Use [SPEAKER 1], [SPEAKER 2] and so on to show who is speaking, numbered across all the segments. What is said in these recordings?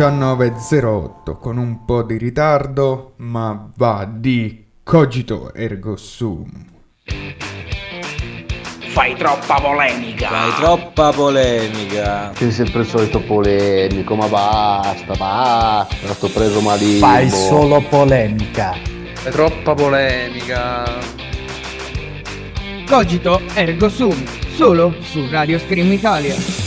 [SPEAKER 1] 19.08 con un po' di ritardo, ma va di cogito ergo sum.
[SPEAKER 2] Fai troppa polemica.
[SPEAKER 3] Fai troppa polemica.
[SPEAKER 4] Sei sempre il solito polemico, ma basta, basta, sto preso malissimo.
[SPEAKER 5] Fai solo polemica.
[SPEAKER 6] È troppa polemica.
[SPEAKER 7] Cogito Ergo Sum, solo su Radio Scream Italia.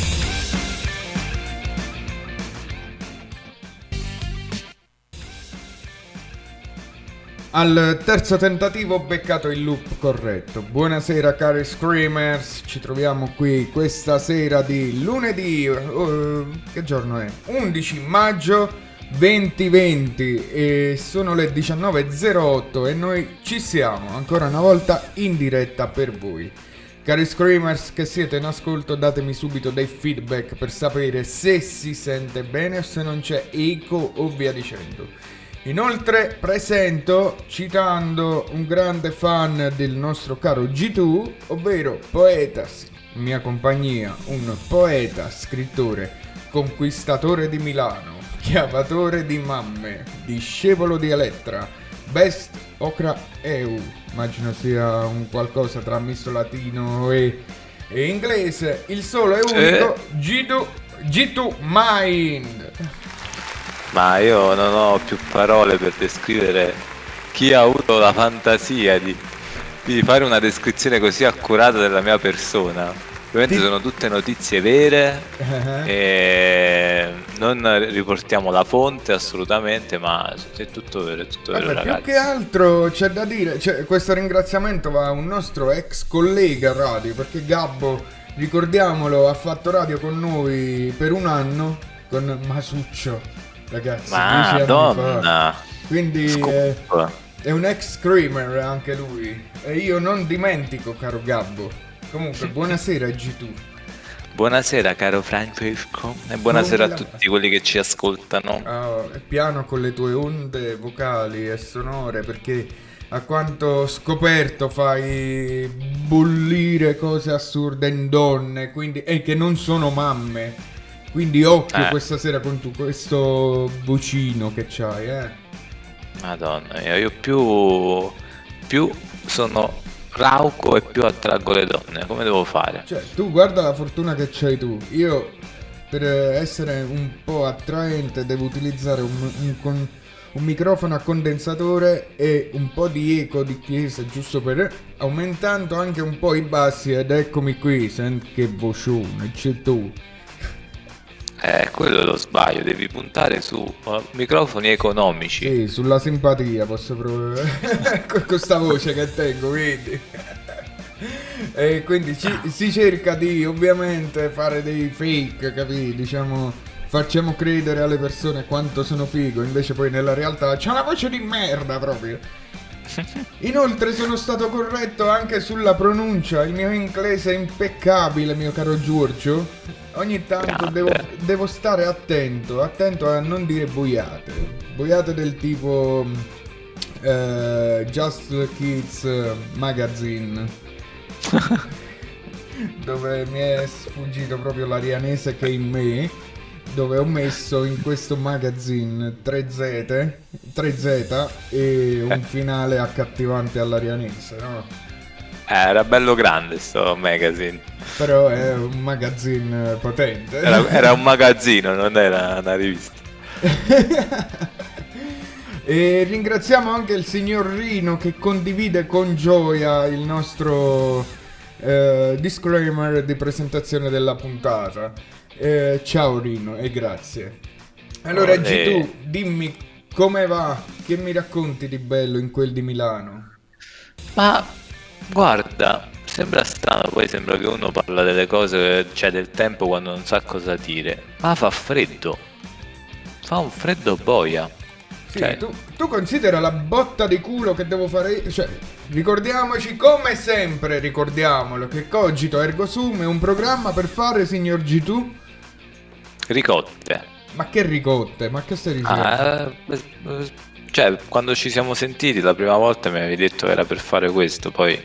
[SPEAKER 1] Al terzo tentativo ho beccato il loop corretto. Buonasera cari Screamers, ci troviamo qui questa sera di lunedì, eh, che giorno è? 11 maggio 2020 e sono le 19.08 e noi ci siamo ancora una volta in diretta per voi. Cari Screamers che siete in ascolto datemi subito dei feedback per sapere se si sente bene o se non c'è eco o via dicendo. Inoltre presento citando un grande fan del nostro caro G2, ovvero poeta, mia compagnia, un poeta, scrittore, conquistatore di Milano, chiavatore di mamme, discepolo di Elettra, best ocra eu, immagino sia un qualcosa tra misto latino e, e inglese, il solo e unico G2, G2 Mind.
[SPEAKER 3] Ma io non ho più parole per descrivere chi ha avuto la fantasia di, di fare una descrizione così accurata della mia persona. Ovviamente sono tutte notizie vere e non riportiamo la fonte assolutamente, ma è tutto vero, è tutto vero
[SPEAKER 1] Vabbè, più che altro c'è da dire, cioè, questo ringraziamento va a un nostro ex collega radio, perché Gabbo, ricordiamolo, ha fatto radio con noi per un anno, con Masuccio, ragazzi.
[SPEAKER 3] Madonna!
[SPEAKER 1] Quindi eh,
[SPEAKER 3] Scoop.
[SPEAKER 1] è un ex screamer anche lui, e io non dimentico, caro Gabbo. Comunque, buonasera G2.
[SPEAKER 3] Buonasera caro Francesco e buonasera a tutti quelli che ci ascoltano.
[SPEAKER 1] Ah, piano con le tue onde vocali e sonore perché a quanto ho scoperto fai bollire cose assurde in donne quindi, e che non sono mamme. Quindi occhio
[SPEAKER 3] Eh.
[SPEAKER 1] questa sera con tu, questo vocino che c'hai, eh.
[SPEAKER 3] Madonna mia, io più, più sono rauco e più attraggo le donne. Come devo fare?
[SPEAKER 1] Cioè, tu guarda la fortuna che c'hai tu. Io per essere un po' attraente devo utilizzare un, un con- un microfono a condensatore e un po' di eco di chiesa giusto per aumentando anche un po' i bassi ed eccomi qui, senti che vocione c'è tu.
[SPEAKER 3] Eh, quello è lo sbaglio, devi puntare su uh, microfoni economici.
[SPEAKER 1] Sì, sulla simpatia posso proprio con questa voce che tengo, quindi. e quindi ci- si cerca di ovviamente fare dei fake, capì? Diciamo, facciamo credere alle persone quanto sono figo, invece poi nella realtà c'è una voce di merda proprio. Inoltre sono stato corretto anche sulla pronuncia, il mio inglese è impeccabile, mio caro Giorgio. Ogni tanto devo, devo stare attento, attento a non dire boiate. Boiate del tipo eh, Just Kids Magazine. dove mi è sfuggito proprio l'arianese che è in me. Dove ho messo in questo magazine 3Z, 3Z e un finale accattivante all'arianese, no?
[SPEAKER 3] Eh, era bello grande sto magazine.
[SPEAKER 1] Però è un magazine potente.
[SPEAKER 3] Era, era un magazzino, non era una rivista.
[SPEAKER 1] e ringraziamo anche il signor Rino che condivide con gioia il nostro eh, disclaimer di presentazione della puntata. Eh, ciao Rino e grazie. Allora
[SPEAKER 3] Olè.
[SPEAKER 1] G2, dimmi come va? Che mi racconti di bello in quel di Milano?
[SPEAKER 3] Ma guarda, sembra strano, poi sembra che uno parla delle cose, cioè del tempo quando non sa cosa dire. Ma fa freddo. Fa un freddo boia.
[SPEAKER 1] Sì,
[SPEAKER 3] Cioè-
[SPEAKER 1] tu, tu considera la botta di culo che devo fare io? Cioè, ricordiamoci come sempre, ricordiamolo, che Cogito Ergo Sum è un programma per fare, signor G2?
[SPEAKER 3] Ricotte.
[SPEAKER 1] Ma che ricotte, ma che stai dicendo?
[SPEAKER 3] Ah, eh, cioè, quando ci siamo sentiti la prima volta mi avevi detto che era per fare questo, poi...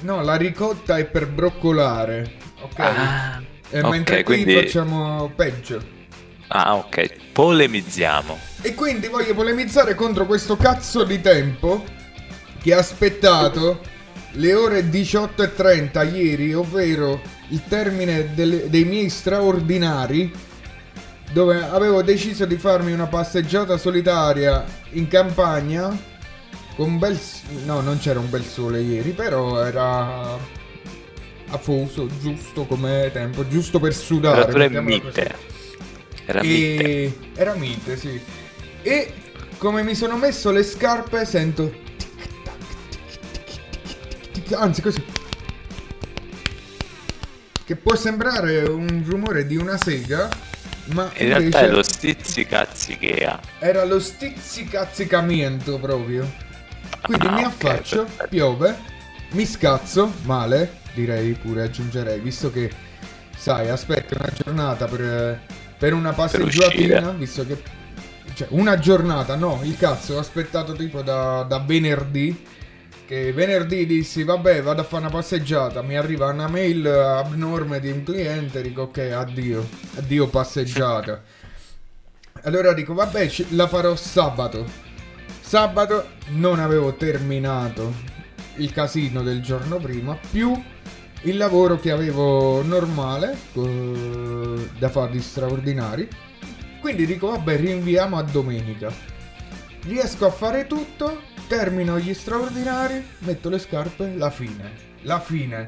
[SPEAKER 1] No, la ricotta è per broccolare, ok?
[SPEAKER 3] Ah,
[SPEAKER 1] e
[SPEAKER 3] ok,
[SPEAKER 1] mentre qui
[SPEAKER 3] quindi-
[SPEAKER 1] facciamo peggio.
[SPEAKER 3] Ah, ok. Polemizziamo.
[SPEAKER 1] E quindi voglio polemizzare contro questo cazzo di tempo che ha aspettato le ore 18.30 ieri, ovvero il termine delle- dei miei straordinari, dove avevo deciso di farmi una passeggiata solitaria in campagna con un bel... no, non c'era un bel sole ieri, però era afoso, giusto come tempo, giusto per sudare. Così.
[SPEAKER 3] mite. Era mite.
[SPEAKER 1] Era mite, sì. E come mi sono messo le scarpe sento... Anzi, così. Che può sembrare un rumore di una sega, ma
[SPEAKER 3] In realtà
[SPEAKER 1] invece
[SPEAKER 3] è lo stizzicazzichea.
[SPEAKER 1] era lo stizzicazzicamento proprio. Quindi
[SPEAKER 3] Ah,
[SPEAKER 1] mi affaccio,
[SPEAKER 3] perfetto.
[SPEAKER 1] piove, mi scazzo, male, direi pure, aggiungerei, visto che, sai, aspetta una giornata per, per una passeggiatina,
[SPEAKER 3] uscire.
[SPEAKER 1] visto che cioè una giornata, no, il cazzo, ho aspettato tipo da, da venerdì. Che venerdì dissi, vabbè, vado a fare una passeggiata. Mi arriva una mail abnorme di un cliente. Dico, ok, addio, addio passeggiata. Allora dico, vabbè, la farò sabato. Sabato non avevo terminato il casino del giorno prima, più il lavoro che avevo normale eh, da fare di straordinari. Quindi dico, vabbè, rinviamo a domenica. Riesco a fare tutto, termino gli straordinari, metto le scarpe, la fine. La fine.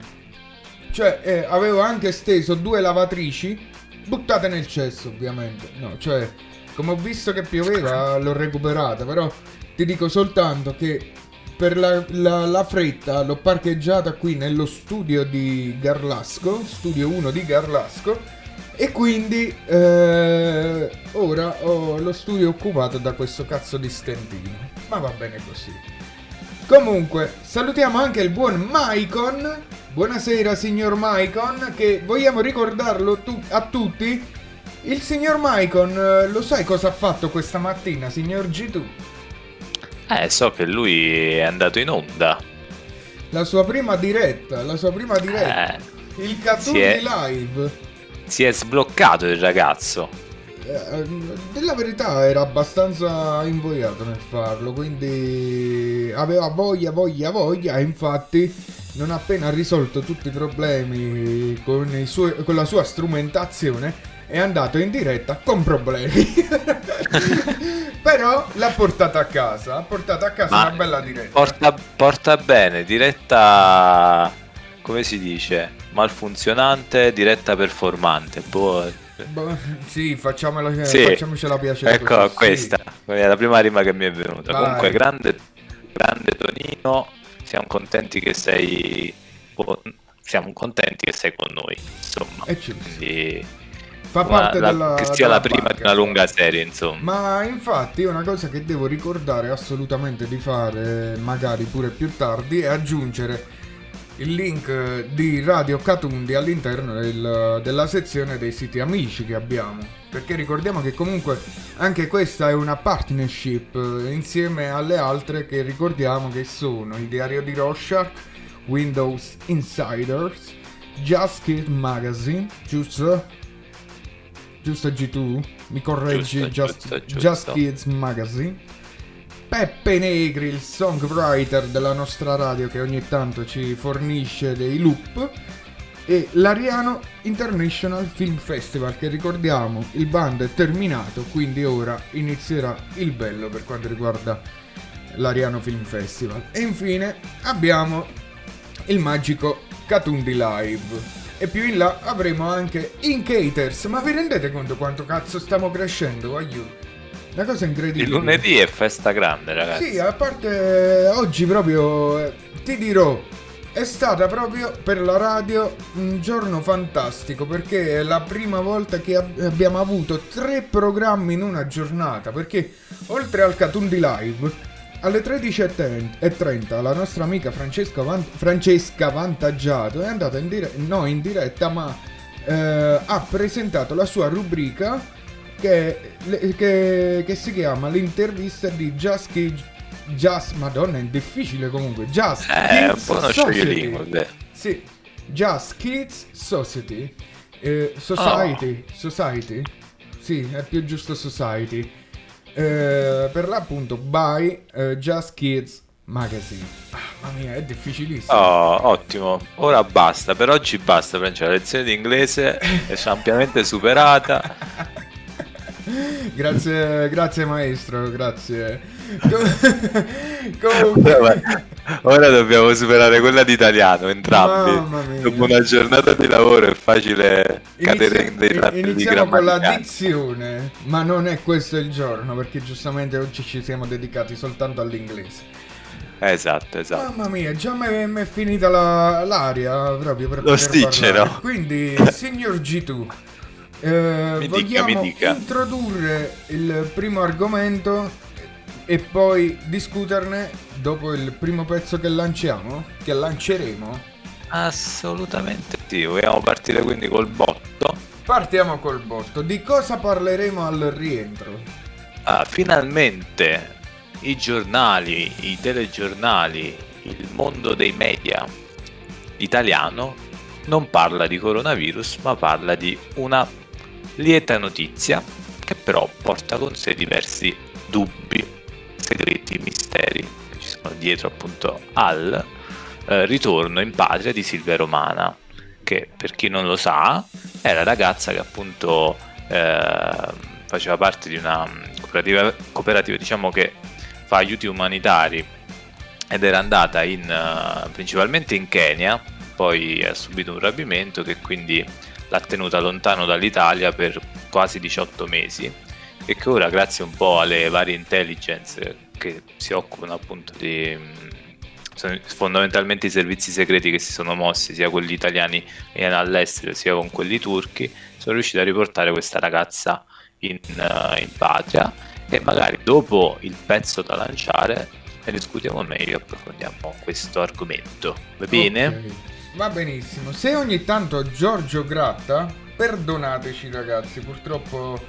[SPEAKER 1] Cioè, eh, avevo anche steso due lavatrici, buttate nel cesso ovviamente. No, cioè, come ho visto che pioveva, l'ho recuperata, però ti dico soltanto che per la, la- la fretta l'ho parcheggiata qui nello studio di Garlasco, studio 1 di Garlasco, e quindi eh, ora ho lo studio occupato da questo cazzo di stendino. Ma va bene così. Comunque, salutiamo anche il buon Maicon. Buonasera signor Maicon, che vogliamo ricordarlo tu- a tutti. Il signor Maicon, eh, lo sai cosa ha fatto questa mattina, signor G2?
[SPEAKER 3] Eh, so che lui è andato in onda.
[SPEAKER 1] La sua prima diretta, la sua prima diretta.
[SPEAKER 3] Eh,
[SPEAKER 1] il Catundi
[SPEAKER 3] si è-
[SPEAKER 1] Live.
[SPEAKER 3] Si è sbloccato il ragazzo.
[SPEAKER 1] Eh, della verità era abbastanza invogliato nel farlo, quindi aveva voglia, voglia, voglia, e infatti non appena risolto tutti i problemi con, i suoi- con la sua strumentazione è andato in diretta con problemi. Però l'ha portata a casa, ha portato a casa
[SPEAKER 3] Ma
[SPEAKER 1] una bella diretta.
[SPEAKER 3] Porta, porta bene, diretta. come si dice? Malfunzionante, diretta performante. Boh.
[SPEAKER 1] Sì, facciamola,
[SPEAKER 3] Sì.
[SPEAKER 1] facciamocela piacere.
[SPEAKER 3] Ecco
[SPEAKER 1] così, sì.
[SPEAKER 3] questa, è la prima rima che mi è venuta.
[SPEAKER 1] Vai.
[SPEAKER 3] Comunque, grande, grande Tonino, siamo contenti che sei. con- Siamo contenti che sei con noi. Insomma,
[SPEAKER 1] giusto.
[SPEAKER 3] Quindi,
[SPEAKER 1] Fa
[SPEAKER 3] una-
[SPEAKER 1] parte
[SPEAKER 3] la-
[SPEAKER 1] della
[SPEAKER 3] che sia la prima di
[SPEAKER 1] barca.
[SPEAKER 3] una lunga serie, insomma.
[SPEAKER 1] Ma infatti una cosa che devo ricordare assolutamente di fare, magari pure più tardi, è aggiungere il link eh, di Radio Catundi all'interno del- della sezione dei siti amici che abbiamo. Perché ricordiamo che comunque anche questa è una partnership eh, insieme alle altre che ricordiamo che sono il diario di Rorschach, Windows Insiders, Just Kid Magazine, giusto? Giusto G2? Mi correggi?
[SPEAKER 3] Giusto,
[SPEAKER 1] Just,
[SPEAKER 3] giusto, giusto.
[SPEAKER 1] Just Kids Magazine. Peppe Negri, il songwriter della nostra radio che ogni tanto ci fornisce dei loop. E l'Ariano International Film Festival che ricordiamo il bando è terminato, quindi ora inizierà il bello per quanto riguarda l'Ariano Film Festival. E infine abbiamo il magico Catundi Live. E più in là avremo anche Incaters. Ma vi rendete conto quanto cazzo stiamo crescendo? Aiuto. Una cosa incredibile.
[SPEAKER 3] Il lunedì è festa grande, ragazzi.
[SPEAKER 1] Sì, a parte eh, oggi proprio eh, ti dirò, è stata proprio per la radio un giorno fantastico perché è la prima volta che ab- abbiamo avuto tre programmi in una giornata perché oltre al Catundi Live alle 13.30 la nostra amica Francesca, Van- Francesca Vantaggiato è andata in diretta, no in diretta ma eh, ha presentato la sua rubrica che, che- che si chiama l'intervista di Just Kids Just Madonna è difficile comunque Just
[SPEAKER 3] Eh,
[SPEAKER 1] Kids Society
[SPEAKER 3] beh.
[SPEAKER 1] sì Just Kids Society Eh, Society Society sì è più giusto Society Eh, per l'appunto by eh, Just Kids Magazine Ah, mamma mia è difficilissimo
[SPEAKER 3] Oh, ottimo. Ora basta. Per oggi basta, Francesco. La lezione di inglese è ampiamente superata.
[SPEAKER 1] grazie grazie maestro grazie comunque
[SPEAKER 3] Ora dobbiamo superare quella di italiano, entrambi. Dopo una giornata di lavoro è facile cadere
[SPEAKER 1] Inizia-
[SPEAKER 3] in dei tratti di
[SPEAKER 1] iniziamo con la
[SPEAKER 3] grammaticale.
[SPEAKER 1] dizione, ma non è questo il giorno perché giustamente oggi ci siamo dedicati soltanto all'inglese.
[SPEAKER 3] Esatto, esatto.
[SPEAKER 1] Mamma mia, già mi è finita la- l'aria proprio per
[SPEAKER 3] Lo
[SPEAKER 1] parlare. Quindi, signor G2, eh,
[SPEAKER 3] Mi dica,
[SPEAKER 1] vogliamo
[SPEAKER 3] mi dica.
[SPEAKER 1] introdurre il primo argomento e poi discuterne dopo il primo pezzo che lanciamo? Che lanceremo?
[SPEAKER 3] Assolutamente sì. Vogliamo partire quindi col botto.
[SPEAKER 1] Partiamo col botto. Di cosa parleremo al rientro?
[SPEAKER 3] Ah, finalmente i giornali, i telegiornali, il mondo dei media italiano non parla di coronavirus, ma parla di una lieta notizia che però porta con sé diversi dubbi, segreti, misteri che ci sono dietro appunto al eh, ritorno in patria di Silvia Romana, che per chi non lo sa è la ragazza che appunto eh, faceva parte di una cooperativa, cooperativa diciamo che fa aiuti umanitari ed era andata in, eh, principalmente in Kenya, poi ha subito un rapimento che quindi l'ha tenuta lontano dall'Italia per quasi 18 mesi e che ora grazie un po' alle varie intelligence che si occupano appunto di sono fondamentalmente i servizi segreti che si sono mossi sia quelli italiani all'estero sia con quelli turchi sono riusciti a riportare questa ragazza in, uh, in patria e magari dopo il pezzo da lanciare ne discutiamo meglio approfondiamo questo argomento va bene?
[SPEAKER 1] Ok, Va benissimo. Se ogni tanto Giorgio gratta, perdonateci ragazzi, purtroppo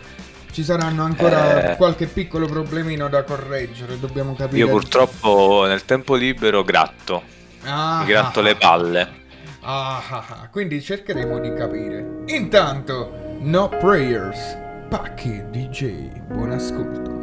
[SPEAKER 1] ci saranno ancora
[SPEAKER 3] Eh.
[SPEAKER 1] qualche piccolo problemino da correggere, dobbiamo capire.
[SPEAKER 3] io purtroppo nel tempo libero gratto
[SPEAKER 1] Ah,
[SPEAKER 3] mi gratto
[SPEAKER 1] ah,
[SPEAKER 3] le palle
[SPEAKER 1] Ah, ah, ah, quindi cercheremo di capire. Intanto, no prayers. Pacchi DJ, buon ascolto.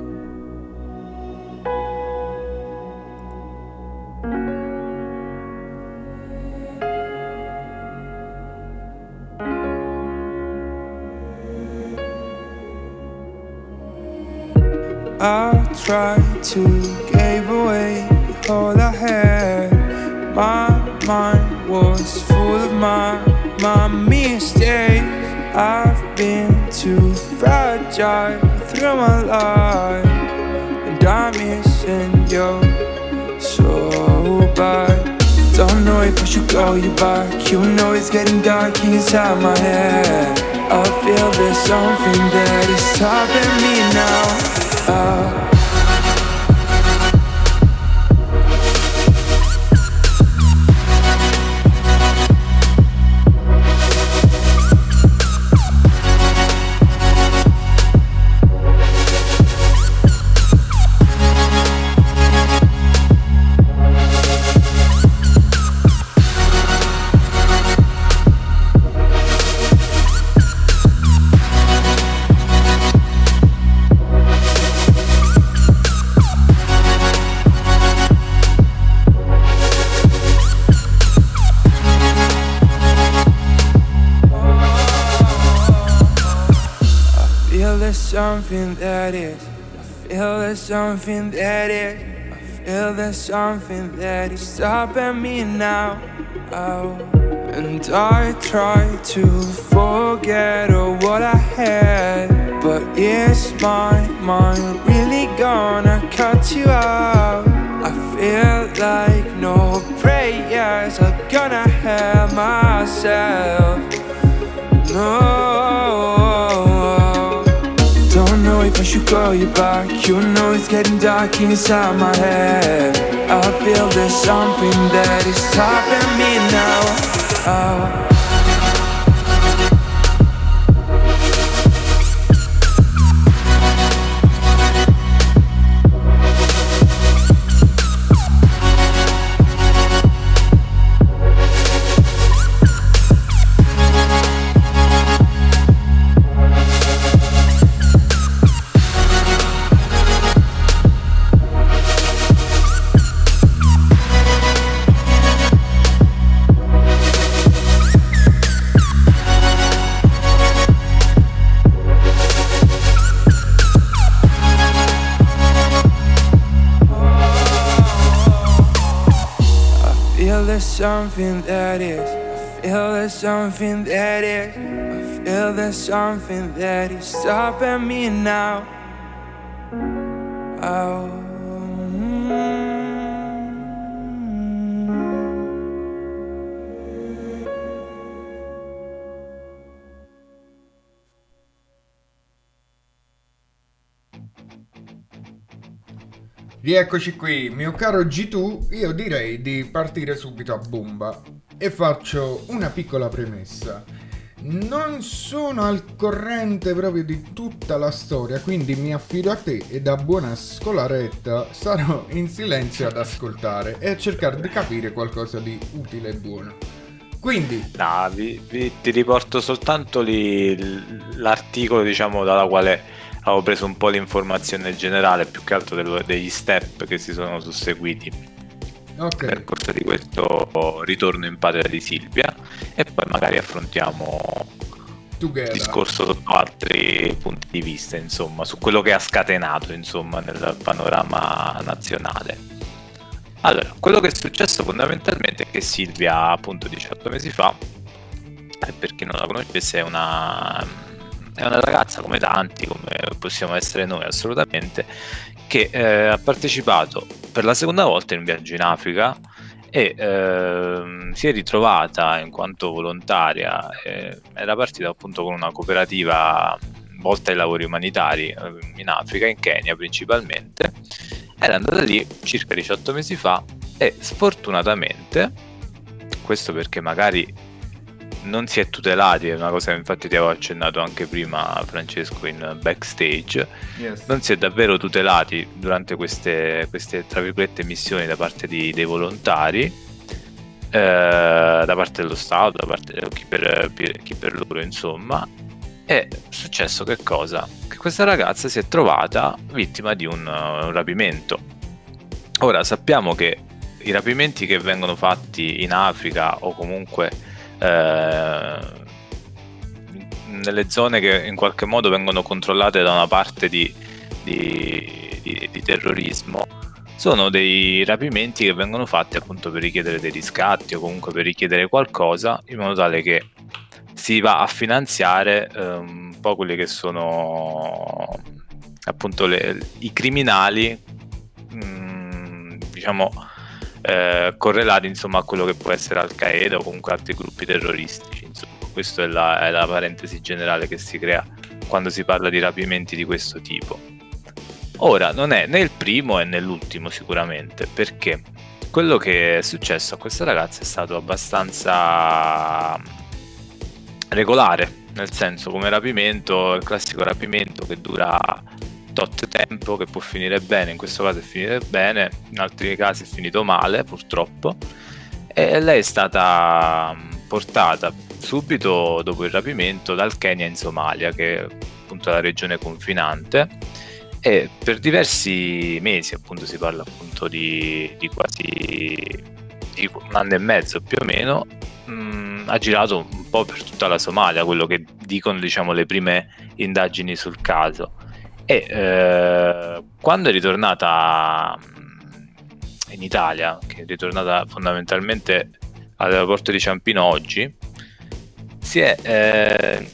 [SPEAKER 8] I tried to give away all I had. My mind was full of my my mistakes. I've been too fragile through my life, and I'm missing you so bad. Don't know if I should call you back. You know it's getting dark inside my head. I feel there's something that is stopping me now. Uh, something that is. I feel there's something that is. I feel there's something that is stopping me now. Oh. And I try to forget what I had. But is my mind really gonna cut you out? I feel like no prayers are gonna help myself. No. If call you back. You know it's getting dark inside my head. I feel there's something that is stopping me now. Oh. Something that is. I feel there's something that is. I feel there's something that is stopping me now. Oh.
[SPEAKER 1] Rieccoci qui, mio caro G2, io direi di partire subito a bomba e faccio una piccola premessa. Non sono al corrente proprio di tutta la storia, quindi mi affido a te e da buona scolaretta sarò in silenzio ad ascoltare e a cercare di capire qualcosa di utile e buono. Quindi,
[SPEAKER 3] No, vi- vi- ti riporto soltanto lì l'articolo, diciamo, dalla quale avevo preso un po' l'informazione generale, più che altro dello- degli step che si sono susseguiti
[SPEAKER 1] ok,
[SPEAKER 3] nel corso di questo ritorno in patria di Silvia e poi magari affrontiamo il
[SPEAKER 1] together.
[SPEAKER 3] discorso sotto altri punti di vista, insomma, su quello che ha scatenato, insomma, nel panorama nazionale. Allora, quello che è successo fondamentalmente è che Silvia, appunto 18 mesi fa, per chi non la conoscesse, è una, è una ragazza come tanti, come possiamo essere noi assolutamente, che eh, ha partecipato per la seconda volta in un viaggio in Africa e ehm, si è ritrovata in quanto volontaria, eh, era partita appunto con una cooperativa volta ai lavori umanitari eh, in Africa, in Kenya principalmente, era andata lì circa 18 mesi fa e sfortunatamente, questo perché magari non si è tutelati, è una cosa che infatti ti avevo accennato anche prima Francesco in backstage,
[SPEAKER 1] Yes.
[SPEAKER 3] non si è davvero tutelati durante queste, queste tra virgolette missioni da parte di- dei volontari eh, da parte dello Stato da parte di chi per, chi per loro insomma è successo che cosa? che questa ragazza si è trovata vittima di un, un rapimento ora sappiamo che i rapimenti che vengono fatti in Africa o comunque eh, nelle zone che in qualche modo vengono controllate da una parte di, di- di- di terrorismo. Sono dei rapimenti che vengono fatti appunto per richiedere dei riscatti o comunque per richiedere qualcosa in modo tale che si va a finanziare eh, un po' quelli che sono appunto le- i criminali mm, diciamo eh, correlati insomma a quello che può essere Al Qaeda o comunque altri gruppi terroristici questa è è la parentesi generale che si crea quando si parla di rapimenti di questo tipo. Ora non è né il primo né l'ultimo sicuramente perché quello che è successo a questa ragazza è stato abbastanza regolare nel senso come rapimento il classico rapimento che dura tot tempo che può finire bene in questo caso è finire bene in altri casi è finito male purtroppo. E lei è stata mh, portata subito dopo il rapimento dal Kenya in Somalia che è appunto la regione confinante. E per diversi mesi appunto si parla appunto di, di quasi di un anno e mezzo più o meno mh, ha girato un po' per tutta la Somalia quello che dicono diciamo le prime indagini sul caso e eh, quando è ritornata mh, in Italia che è ritornata fondamentalmente all'aeroporto di Ciampino oggi si è eh,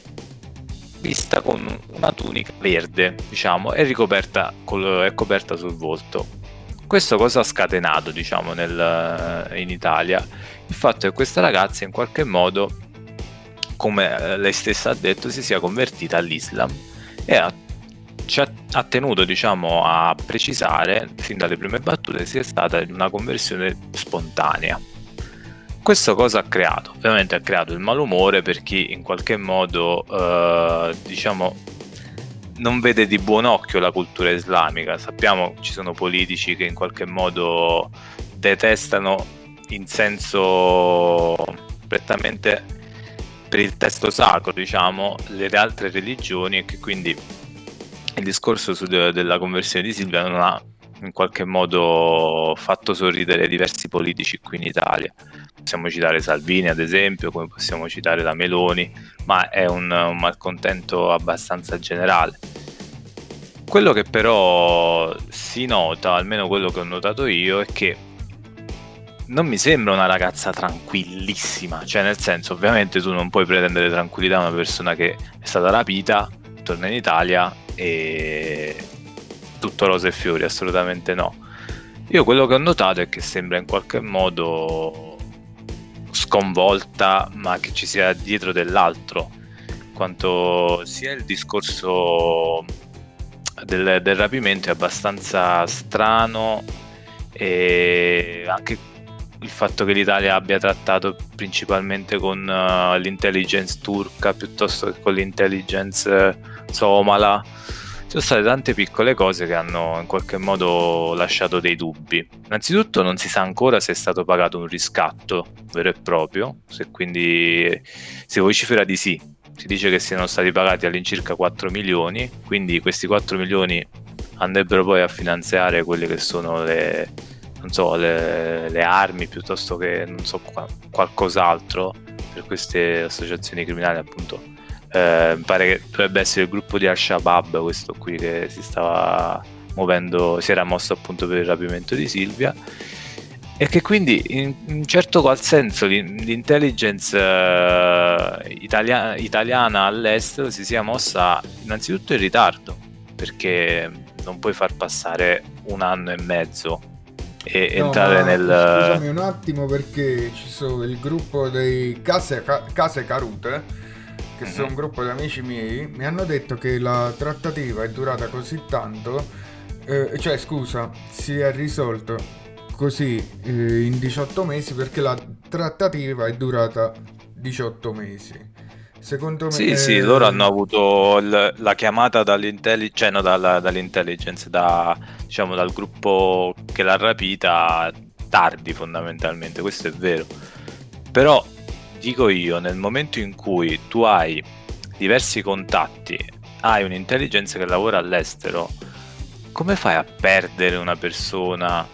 [SPEAKER 3] vista con una tunica verde, diciamo, e ricoperta col- è coperta sul volto. Questo cosa ha scatenato, diciamo, nel- in Italia? Il fatto che questa ragazza in qualche modo, come eh, lei stessa ha detto, si sia convertita all'Islam e ha, ci ha, tenuto, diciamo, a precisare fin dalle prime battute sia stata una conversione spontanea. Questo cosa ha creato? Ovviamente ha creato il malumore per chi in qualche modo, eh, diciamo, non vede di buon occhio la cultura islamica. Sappiamo ci sono politici che in qualche modo detestano in senso prettamente per il testo sacro, diciamo, le altre religioni e che quindi il discorso su- della conversione di Silvia non ha in qualche modo fatto sorridere diversi politici qui in Italia. Possiamo citare Salvini ad esempio, come possiamo citare la Meloni, ma è un, un malcontento abbastanza generale. Quello che però si nota, almeno quello che ho notato io, è che non mi sembra una ragazza tranquillissima, cioè nel senso ovviamente tu non puoi pretendere tranquillità da una persona che è stata rapita, torna in Italia e tutto rose e fiori, assolutamente no. Io quello che ho notato è che sembra in qualche modo sconvolta, ma che ci sia dietro dell'altro. Quanto sia il discorso del, del rapimento è abbastanza strano e anche il fatto che l'Italia abbia trattato principalmente con uh, l'intelligence turca piuttosto che con l'intelligence somala. Ci sono state tante piccole cose che hanno in qualche modo lasciato dei dubbi. Innanzitutto non si sa ancora se è stato pagato un riscatto vero e proprio, se quindi si vocifera di sì. Si dice che siano stati pagati all'incirca 4 milioni, quindi questi 4 milioni andrebbero poi a finanziare quelle che sono le, so, le, le armi piuttosto che so qualcos'altro per queste associazioni criminali appunto eh, mi pare che dovrebbe essere il gruppo di Al-Shabaab questo qui che si stava muovendo si era mosso appunto per il rapimento di Silvia. E che quindi in un certo qual senso l'intelligence uh, italia- italiana all'estero si sia mossa innanzitutto in ritardo perché non puoi far passare un anno e mezzo e no, entrare nel...
[SPEAKER 1] Scusami un attimo perché ci sono il gruppo dei Case, Case Carute, che sono un gruppo di amici miei, mi hanno detto che la trattativa è durata così tanto, eh, cioè scusa, si è risolto così eh, in 18 mesi perché la trattativa è durata 18 mesi. Secondo me...
[SPEAKER 3] Sì, sì, loro hanno avuto il, la chiamata dall'intelligence, cioè no, dalla, dall'intelligence da, diciamo, dal gruppo che l'ha rapita tardi fondamentalmente, questo è vero. Però dico io, nel momento in cui tu hai diversi contatti, hai un'intelligenza che lavora all'estero, come fai a perdere una persona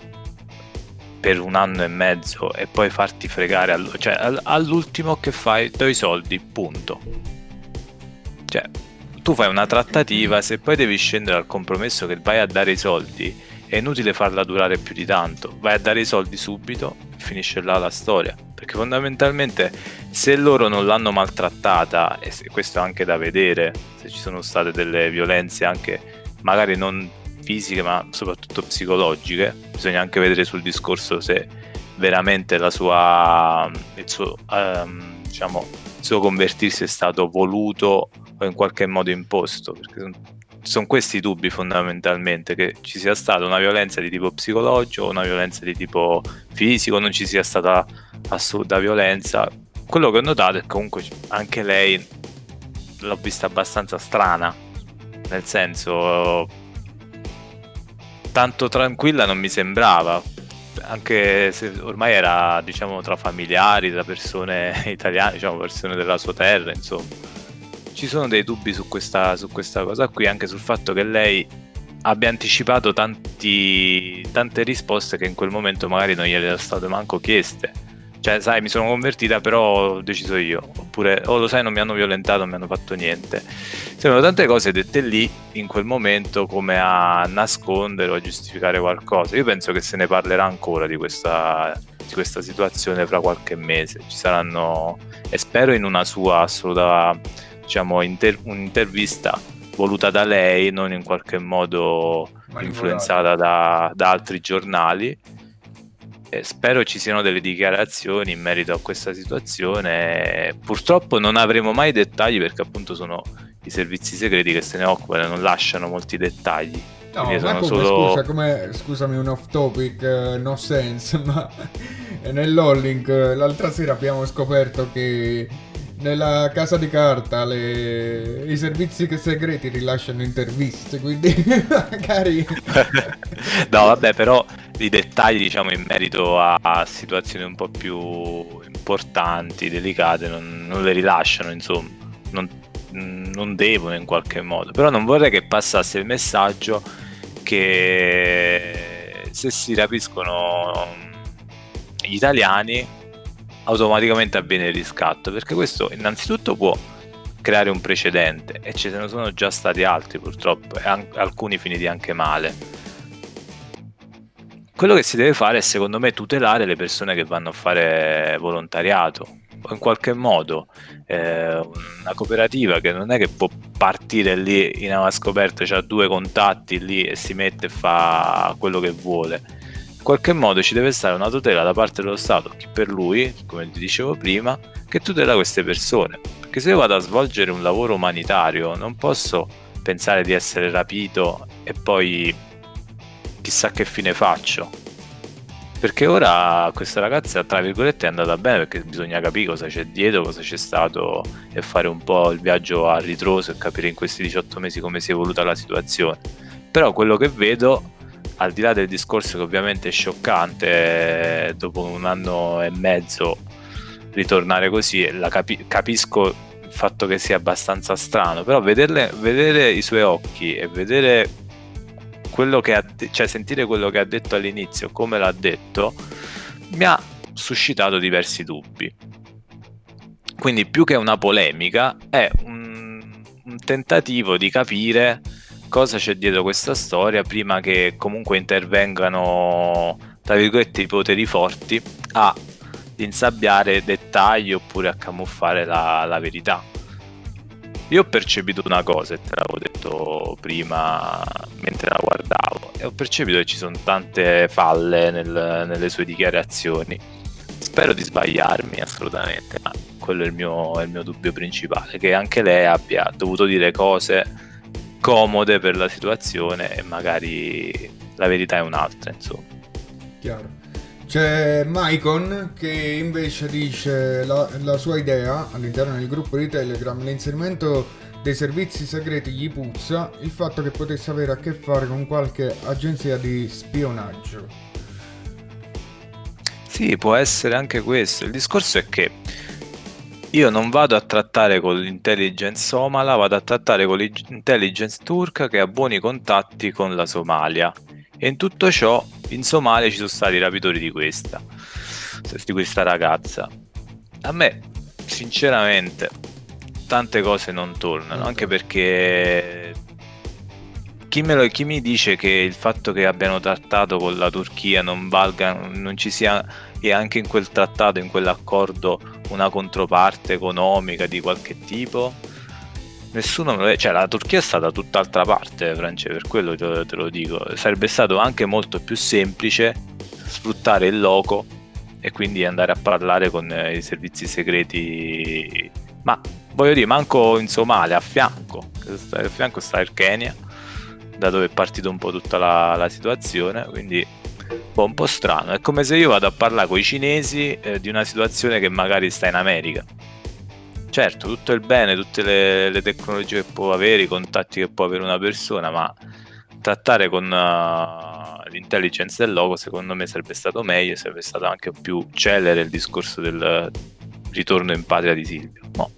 [SPEAKER 3] per un anno e mezzo e poi farti fregare all- cioè, all'ultimo che fai do i soldi punto. Cioè tu fai una trattativa se poi devi scendere al compromesso che vai a dare i soldi è inutile farla durare più di tanto vai a dare i soldi subito e finisce là la storia perché fondamentalmente se loro non l'hanno maltrattata e questo è anche da vedere se ci sono state delle violenze anche magari non fisiche ma soprattutto psicologiche. Bisogna anche vedere sul discorso se veramente la sua, il, suo, um, diciamo, il suo convertirsi è stato voluto o in qualche modo imposto. Perché sono, sono questi i dubbi fondamentalmente, che ci sia stata una violenza di tipo psicologico una violenza di tipo fisico, non ci sia stata assoluta violenza. Quello che ho notato è che comunque anche lei l'ho vista abbastanza strana, nel senso tanto tranquilla non mi sembrava, anche se ormai era diciamo tra familiari, tra persone italiane, diciamo persone della sua terra, insomma. Ci sono dei dubbi su questa, su questa cosa qui, anche sul fatto che lei abbia anticipato tanti, tante risposte che in quel momento magari non gliele erano state manco chieste cioè, sai, mi sono convertita, però ho deciso io. Oppure, oh, lo sai, non mi hanno violentato, non mi hanno fatto niente. Sembrano tante cose dette lì, in quel momento, come a nascondere o a giustificare qualcosa. Io penso che se ne parlerà ancora di questa, di questa situazione fra qualche mese. Ci saranno, e spero in una sua assoluta, diciamo, inter- un'intervista voluta da lei, non in qualche modo influenzata da, da altri giornali eh, spero ci siano delle dichiarazioni in merito a questa situazione. Purtroppo non avremo mai dettagli perché appunto sono i servizi segreti che se ne occupano e non lasciano molti dettagli.
[SPEAKER 1] No, ma come, solo... scusa, come, scusami un off topic, uh, no sense, ma nell'Holling uh, l'altra sera abbiamo scoperto che nella casa di carta le... i servizi segreti rilasciano interviste, quindi magari...
[SPEAKER 3] no, vabbè, però i dettagli, diciamo, in merito a, a situazioni un po' più importanti, delicate, non, non le rilasciano, insomma. Non, non devono in qualche modo. Però non vorrei che passasse il messaggio che se si rapiscono gli italiani automaticamente avviene il riscatto, perché questo innanzitutto può creare un precedente e ce ne sono già stati altri purtroppo e an- alcuni finiti anche male. Quello che si deve fare è secondo me tutelare le persone che vanno a fare volontariato o in qualche modo eh, una cooperativa che non è che può partire lì in una scoperta, ha due contatti lì e si mette e fa quello che vuole qualche modo ci deve stare una tutela da parte dello Stato, che per lui, come ti dicevo prima, che tutela queste persone. Perché se io vado a svolgere un lavoro umanitario non posso pensare di essere rapito e poi chissà che fine faccio. Perché ora questa ragazza, tra virgolette, è andata bene perché bisogna capire cosa c'è dietro, cosa c'è stato e fare un po' il viaggio a ritroso e capire in questi 18 mesi come si è evoluta la situazione. Però quello che vedo, al di là del discorso che ovviamente è scioccante, eh, dopo un anno e mezzo ritornare così, capi- capisco il fatto che sia abbastanza strano, però vederle, vedere i suoi occhi e vedere quello che ha de- cioè sentire quello che ha detto all'inizio, come l'ha detto, mi ha suscitato diversi dubbi. Quindi più che una polemica è un, un tentativo di capire cosa c'è dietro questa storia prima che comunque intervengano, tra virgolette, i poteri forti a insabbiare dettagli oppure a camuffare la, la verità. Io ho percepito una cosa e te l'avevo detto prima mentre la guardavo e ho percepito che ci sono tante falle nel- nelle sue dichiarazioni. Spero di sbagliarmi assolutamente, ma quello è il, mio, è il mio dubbio principale, che anche lei abbia dovuto dire cose comode per la situazione e magari la verità è un'altra, insomma.
[SPEAKER 1] Chiaro. C'è Maicon che invece dice la, la sua idea all'interno del gruppo di Telegram, l'inserimento dei servizi segreti gli puzza, il fatto che potesse avere a che fare con qualche agenzia di spionaggio.
[SPEAKER 3] Sì, può essere anche questo. Il discorso è che io non vado a trattare con l'intelligence somala, vado a trattare con l'intelligence turca che ha buoni contatti con la Somalia. E in tutto ciò, in Somalia ci sono stati i rapitori di questa, di questa ragazza. A me, sinceramente, tante cose non tornano, anche perché chi, me lo- chi mi dice che il fatto che abbiano trattato con la Turchia non valga, non ci sia e anche in quel trattato, in quell'accordo, una controparte economica di qualche tipo? Nessuno me lo cioè la Turchia è stata tutt'altra parte, France, per quello te, te lo dico. Sarebbe stato anche molto più semplice sfruttare il loco e quindi andare a parlare con eh, i servizi segreti. Ma voglio dire, manco in Somalia, a fianco. A fianco sta il Kenya, da dove è partita un po' tutta la, la situazione. Quindi boh, un po' strano. È come se io vado a parlare con i cinesi eh, di una situazione che magari sta in America. Certo, tutto il bene, tutte le, le tecnologie che può avere, i contatti che può avere una persona, ma trattare con uh, l'intelligence del logo secondo me sarebbe stato meglio, sarebbe stato anche più celere il discorso del ritorno in patria di Silvio. No.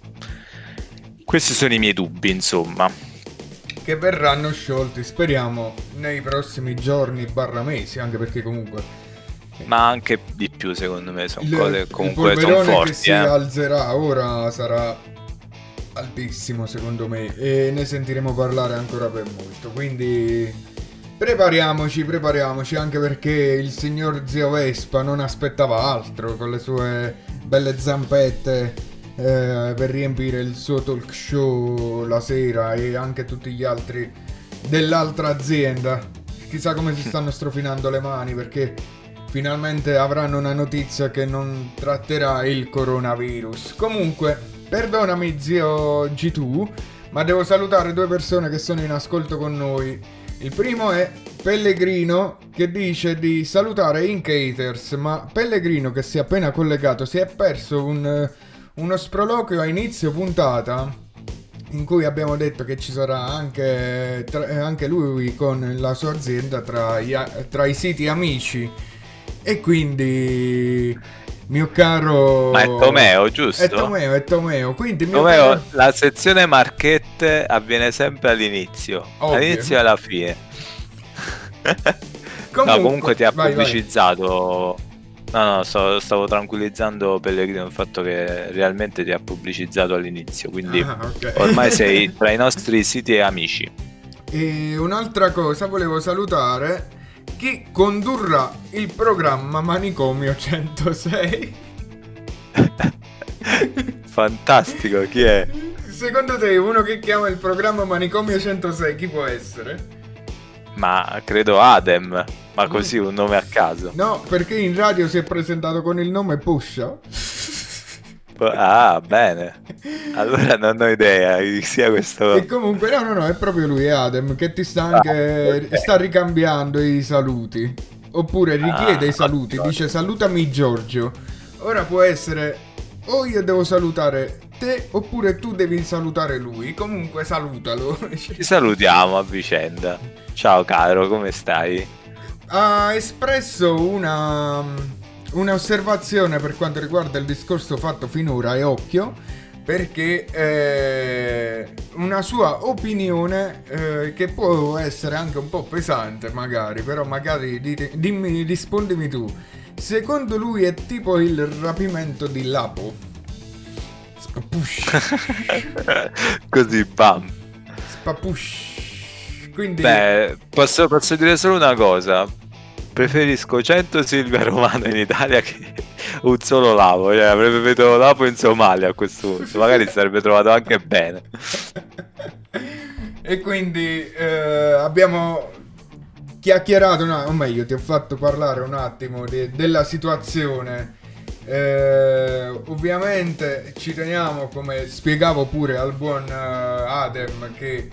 [SPEAKER 3] Questi sono i miei dubbi, insomma.
[SPEAKER 1] Che verranno sciolti, speriamo, nei prossimi giorni barra mesi, anche perché comunque
[SPEAKER 3] Ma anche di più, secondo me, sono cose comunque sono
[SPEAKER 1] polverone che
[SPEAKER 3] forti.
[SPEAKER 1] si
[SPEAKER 3] eh.
[SPEAKER 1] alzerà ora sarà altissimo secondo me e ne sentiremo parlare ancora per molto quindi prepariamoci prepariamoci anche perché il signor zio Vespa non aspettava altro con le sue belle zampette eh, per riempire il suo talk show la sera e anche tutti gli altri dell'altra azienda chissà come si stanno strofinando le mani perché finalmente avranno una notizia che non tratterà il coronavirus. Comunque, perdonami zio G2, ma devo salutare due persone che sono in ascolto con noi. Il primo è Pellegrino che dice di salutare Inkaters, ma Pellegrino che si è appena collegato si è perso un, eh, uno sproloquio a inizio puntata in cui abbiamo detto che ci sarà anche, tra- eh, anche lui con la sua azienda tra, gli tra i siti amici e quindi mio caro
[SPEAKER 3] Ma è Tomeo, giusto?
[SPEAKER 1] è Tomeo è Tomeo quindi
[SPEAKER 3] Tomeo,
[SPEAKER 1] caro
[SPEAKER 3] la sezione marchette avviene sempre all'inizio,
[SPEAKER 1] Ovvio.
[SPEAKER 3] all'inizio e alla fine.
[SPEAKER 1] Comunque,
[SPEAKER 3] no, comunque ti ha
[SPEAKER 1] vai, vai.
[SPEAKER 3] No, no, sto- stavo tranquillizzando Pellegrino il fatto che realmente ti ha pubblicizzato all'inizio, quindi
[SPEAKER 1] Ah, ok.
[SPEAKER 3] ormai sei tra i nostri siti e amici.
[SPEAKER 1] E un'altra cosa, volevo salutare chi condurrà il programma Manicomio 106.
[SPEAKER 3] Fantastico, chi è?
[SPEAKER 1] Secondo te uno che chiama il programma Manicomio 106 chi può essere?
[SPEAKER 3] Ma credo Adem, ma così un nome a caso.
[SPEAKER 1] No, perché in radio si è presentato con il nome Pusha.
[SPEAKER 3] Ah, bene. Allora non ho idea di sia questo.
[SPEAKER 1] E comunque, no, no, no, è proprio lui, Adem, che ti sta anche.
[SPEAKER 3] Ah,
[SPEAKER 1] sta ricambiando i saluti. oppure richiede
[SPEAKER 3] Ah,
[SPEAKER 1] i saluti,
[SPEAKER 3] ok.
[SPEAKER 1] dice salutami Giorgio. Ora può essere o io devo salutare te oppure tu devi salutare lui. Comunque salutalo.
[SPEAKER 3] Ci salutiamo a vicenda. Ciao caro, come stai?
[SPEAKER 1] Ha espresso una un'osservazione per quanto riguarda il discorso fatto finora e occhio perché eh, una sua opinione eh, che può essere anche un po' pesante magari però magari dite- dimmi rispondimi tu secondo lui è tipo il rapimento di Lapo Spapush
[SPEAKER 3] Così, bam.
[SPEAKER 1] Spapush quindi
[SPEAKER 3] Beh, posso, posso dire solo una cosa. Preferisco 100 Silvia Romano in Italia che un solo Lapo. Cioè, avrebbe venuto Lapo in Somalia a questo punto. Magari sarebbe trovato anche bene.
[SPEAKER 1] e quindi eh, abbiamo chiacchierato, no, o meglio, ti ho fatto parlare un attimo de- della situazione. Eh, ovviamente ci teniamo, come spiegavo pure al buon eh, Adem, che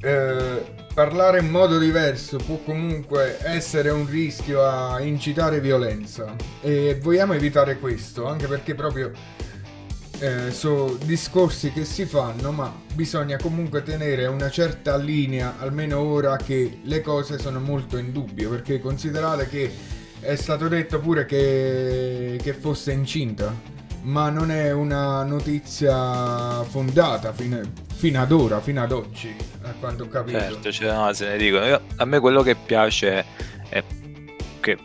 [SPEAKER 1] eh, parlare in modo diverso può comunque essere un rischio a incitare violenza. E vogliamo evitare questo, anche perché proprio eh, sono discorsi che si fanno, ma bisogna comunque tenere una certa linea, almeno ora che le cose sono molto in dubbio, perché considerate che è stato detto pure che, che fosse incinta, ma non è una notizia fondata fino, fino ad ora, fino ad oggi, a quanto ho capito.
[SPEAKER 3] Certo, cioè, no, se ne dicono. Io- a me quello che piace è che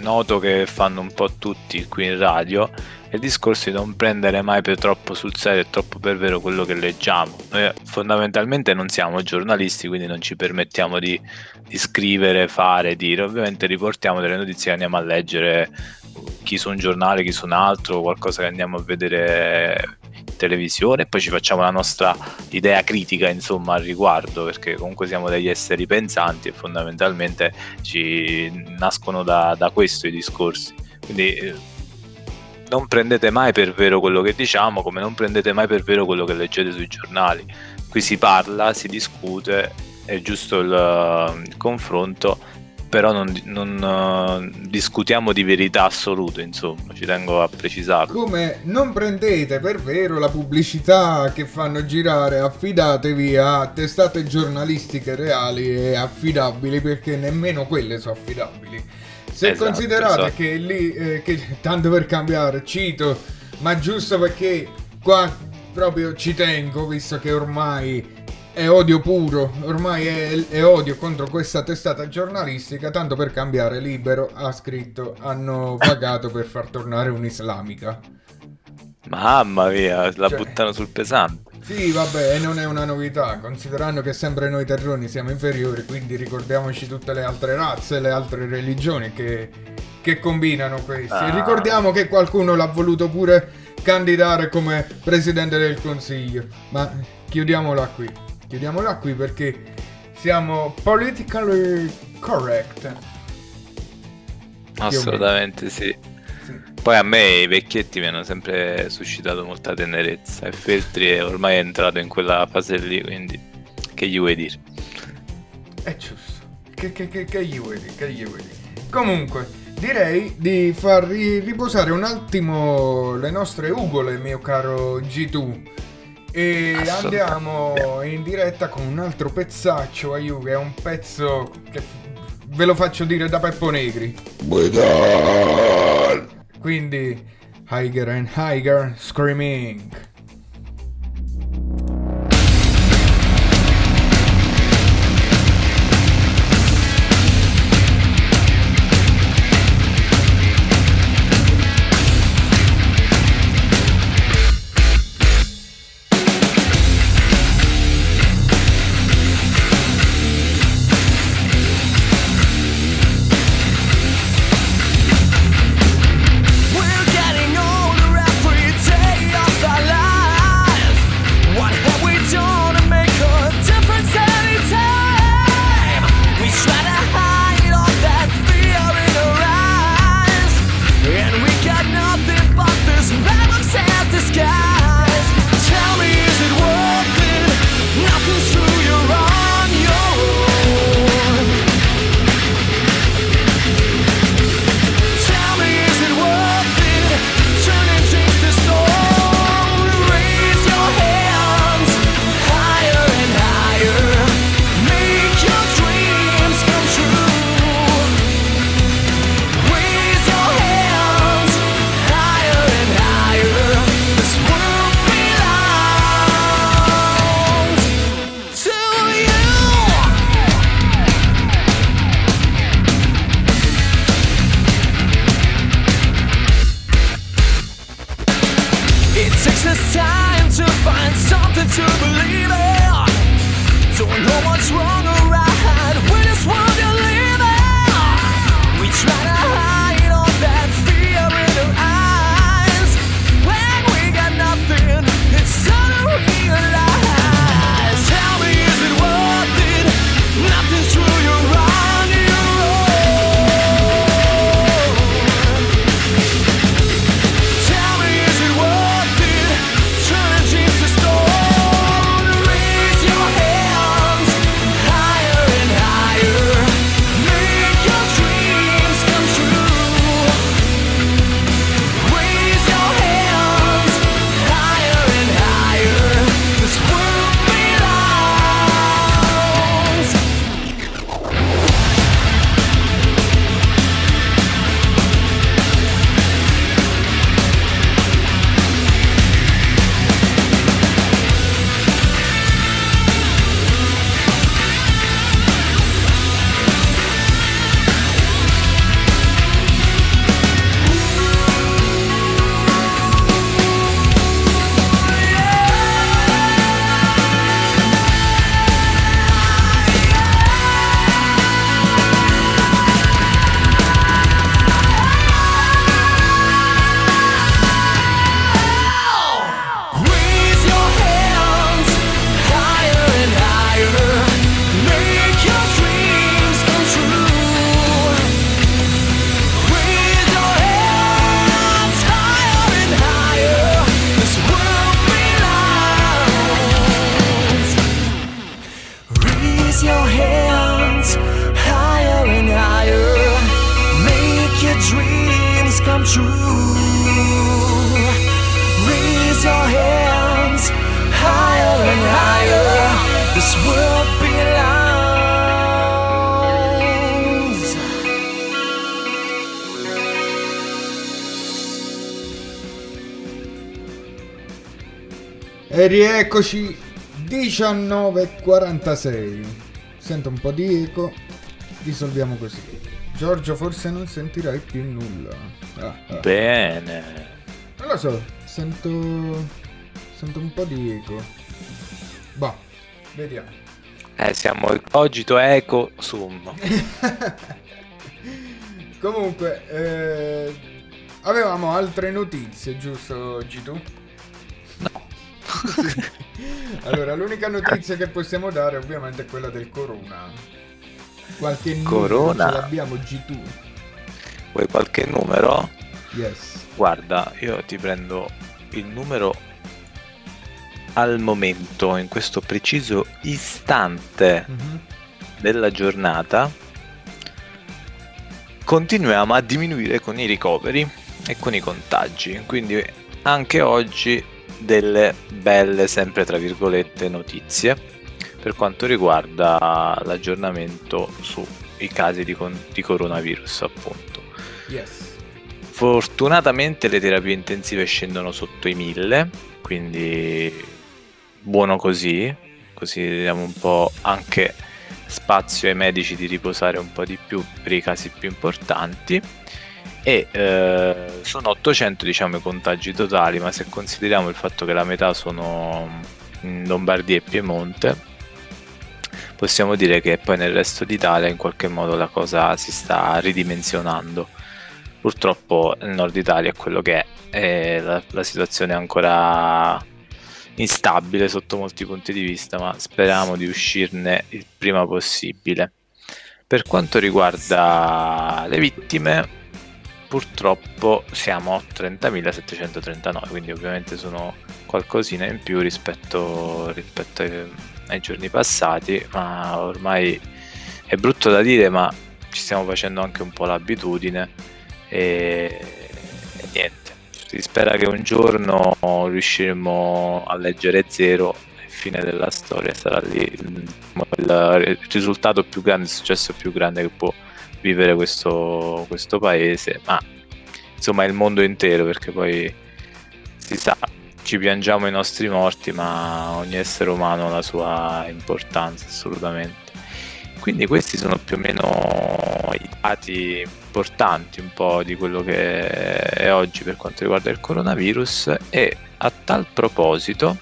[SPEAKER 3] noto che fanno un po' tutti qui in radio è il discorso di non prendere mai per troppo sul serio e troppo per vero quello che leggiamo. Noi fondamentalmente non siamo giornalisti, quindi non ci permettiamo di, di scrivere, fare, dire. Ovviamente riportiamo delle notizie che andiamo a leggere chi su un giornale, chi su un altro, qualcosa che andiamo a vedere in televisione e poi ci facciamo la nostra idea critica insomma al riguardo perché comunque siamo degli esseri pensanti e fondamentalmente ci nascono da, da questo i discorsi. Quindi eh, non prendete mai per vero quello che diciamo come non prendete mai per vero quello che leggete sui giornali. Qui si parla, si discute è giusto il, il confronto però non, non, eh, discutiamo di verità assolute insomma ci tengo a precisarlo
[SPEAKER 1] Come non prendete per vero la pubblicità che fanno girare, affidatevi a testate giornalistiche reali e affidabili perché nemmeno quelle sono affidabili. Se
[SPEAKER 3] Esatto,
[SPEAKER 1] considerate
[SPEAKER 3] esatto.
[SPEAKER 1] che lì, eh, che, tanto per cambiare, cito, ma giusto perché qua proprio ci tengo, visto che ormai è odio puro, ormai è, è odio contro questa testata giornalistica, tanto per cambiare libero ha scritto hanno pagato per far tornare un'islamica.
[SPEAKER 3] Mamma mia, la
[SPEAKER 1] Cioè-
[SPEAKER 3] buttano sul pesante.
[SPEAKER 1] Sì, vabbè, e non è una novità, considerando che sempre noi terroni siamo inferiori, quindi ricordiamoci tutte le altre razze, le altre religioni che, che combinano questi.
[SPEAKER 3] Ah.
[SPEAKER 1] ricordiamo che qualcuno l'ha voluto pure candidare come presidente del consiglio, ma chiudiamola qui, chiudiamola qui perché siamo politically correct.
[SPEAKER 3] Assolutamente sì.
[SPEAKER 1] Sì.
[SPEAKER 3] Poi a me i vecchietti mi hanno sempre suscitato molta tenerezza e Feltri è ormai entrato in quella fase lì, quindi che gli vuoi dire?
[SPEAKER 1] È giusto. Che, che, che, che gli vuoi dire? Che gli vuoi dire? Comunque, direi di far ri- riposare un attimo le nostre ugole, mio caro G2. E andiamo in diretta con un altro pezzaccio, Aiu, che è un pezzo che ve lo faccio dire da Peppo Negri. Quindi, Higher and Higher Screaming.
[SPEAKER 8] This world belongs.
[SPEAKER 1] E rieccoci 19.46. Sento un po' di eco. Risolviamo così. Giorgio, forse non sentirai più nulla. Ah, ah.
[SPEAKER 3] Bene.
[SPEAKER 1] Non lo so, sento. Sento un po' di eco. Boh, vediamo.
[SPEAKER 3] Eh, siamo cogito eco sum.
[SPEAKER 1] Comunque, eh, avevamo altre notizie, giusto Gitu?
[SPEAKER 3] No.
[SPEAKER 1] Allora, l'unica notizia che possiamo dare ovviamente è quella del corona. Qualche numero
[SPEAKER 3] Corona?
[SPEAKER 1] ce l'abbiamo G2.
[SPEAKER 3] Vuoi qualche numero?
[SPEAKER 1] Yes.
[SPEAKER 3] Guarda, io ti prendo il numero al momento, in questo preciso istante
[SPEAKER 1] Mhm.
[SPEAKER 3] della giornata, continuiamo a diminuire con i ricoveri e con i contagi. Quindi anche oggi delle belle, sempre tra virgolette, notizie per quanto riguarda l'aggiornamento sui casi di, con- di coronavirus, appunto.
[SPEAKER 1] Yes.
[SPEAKER 3] Fortunatamente le terapie intensive scendono sotto i 1000, quindi buono così, così diamo un po' anche spazio ai medici di riposare un po' di più per i casi più importanti. E eh, sono 800 diciamo i contagi totali, ma se consideriamo il fatto che la metà sono in Lombardia e Piemonte, possiamo dire che poi nel resto d'Italia in qualche modo la cosa si sta ridimensionando. Purtroppo il nord Italia è quello che è, la, la situazione è ancora instabile sotto molti punti di vista, ma speriamo di uscirne il prima possibile. Per quanto riguarda le vittime, purtroppo siamo a 30.739, quindi ovviamente sono qualcosina in più rispetto, rispetto ai, ai giorni passati, ma ormai è brutto da dire, ma ci stiamo facendo anche un po' l'abitudine e, e niente. Si spera che un giorno riusciremo a leggere zero e fine della storia sarà lì il, risultato più grande, il successo più grande che può vivere questo, questo paese, ma insomma il mondo intero perché poi si sa, ci piangiamo i nostri morti, ma ogni essere umano ha la sua importanza assolutamente. Quindi questi sono più o meno i dati importanti un po' di quello che è oggi per quanto riguarda il coronavirus e a tal proposito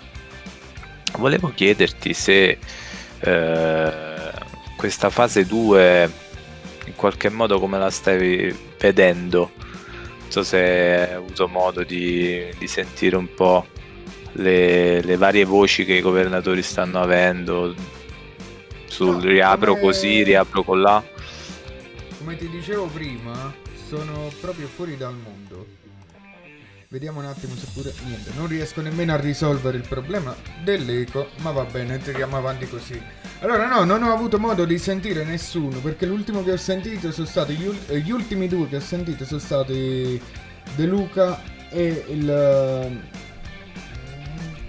[SPEAKER 3] volevo chiederti se eh, questa fase 2 in qualche modo come la stai vedendo. Non so se hai avuto modo di, di sentire un po' le, le varie voci che i governatori stanno avendo sul
[SPEAKER 1] No,
[SPEAKER 3] riapro
[SPEAKER 1] come-
[SPEAKER 3] così, riapro con là.
[SPEAKER 1] Come ti dicevo prima, sono proprio fuori dal mondo. Vediamo un attimo se pure... Niente, non riesco nemmeno a risolvere il problema dell'eco, ma va bene, tiriamo avanti così. Allora no, non ho avuto modo di sentire nessuno, perché l'ultimo che ho sentito sono stati... Gli, ul- eh, gli ultimi due che ho sentito sono stati De Luca e il... eh,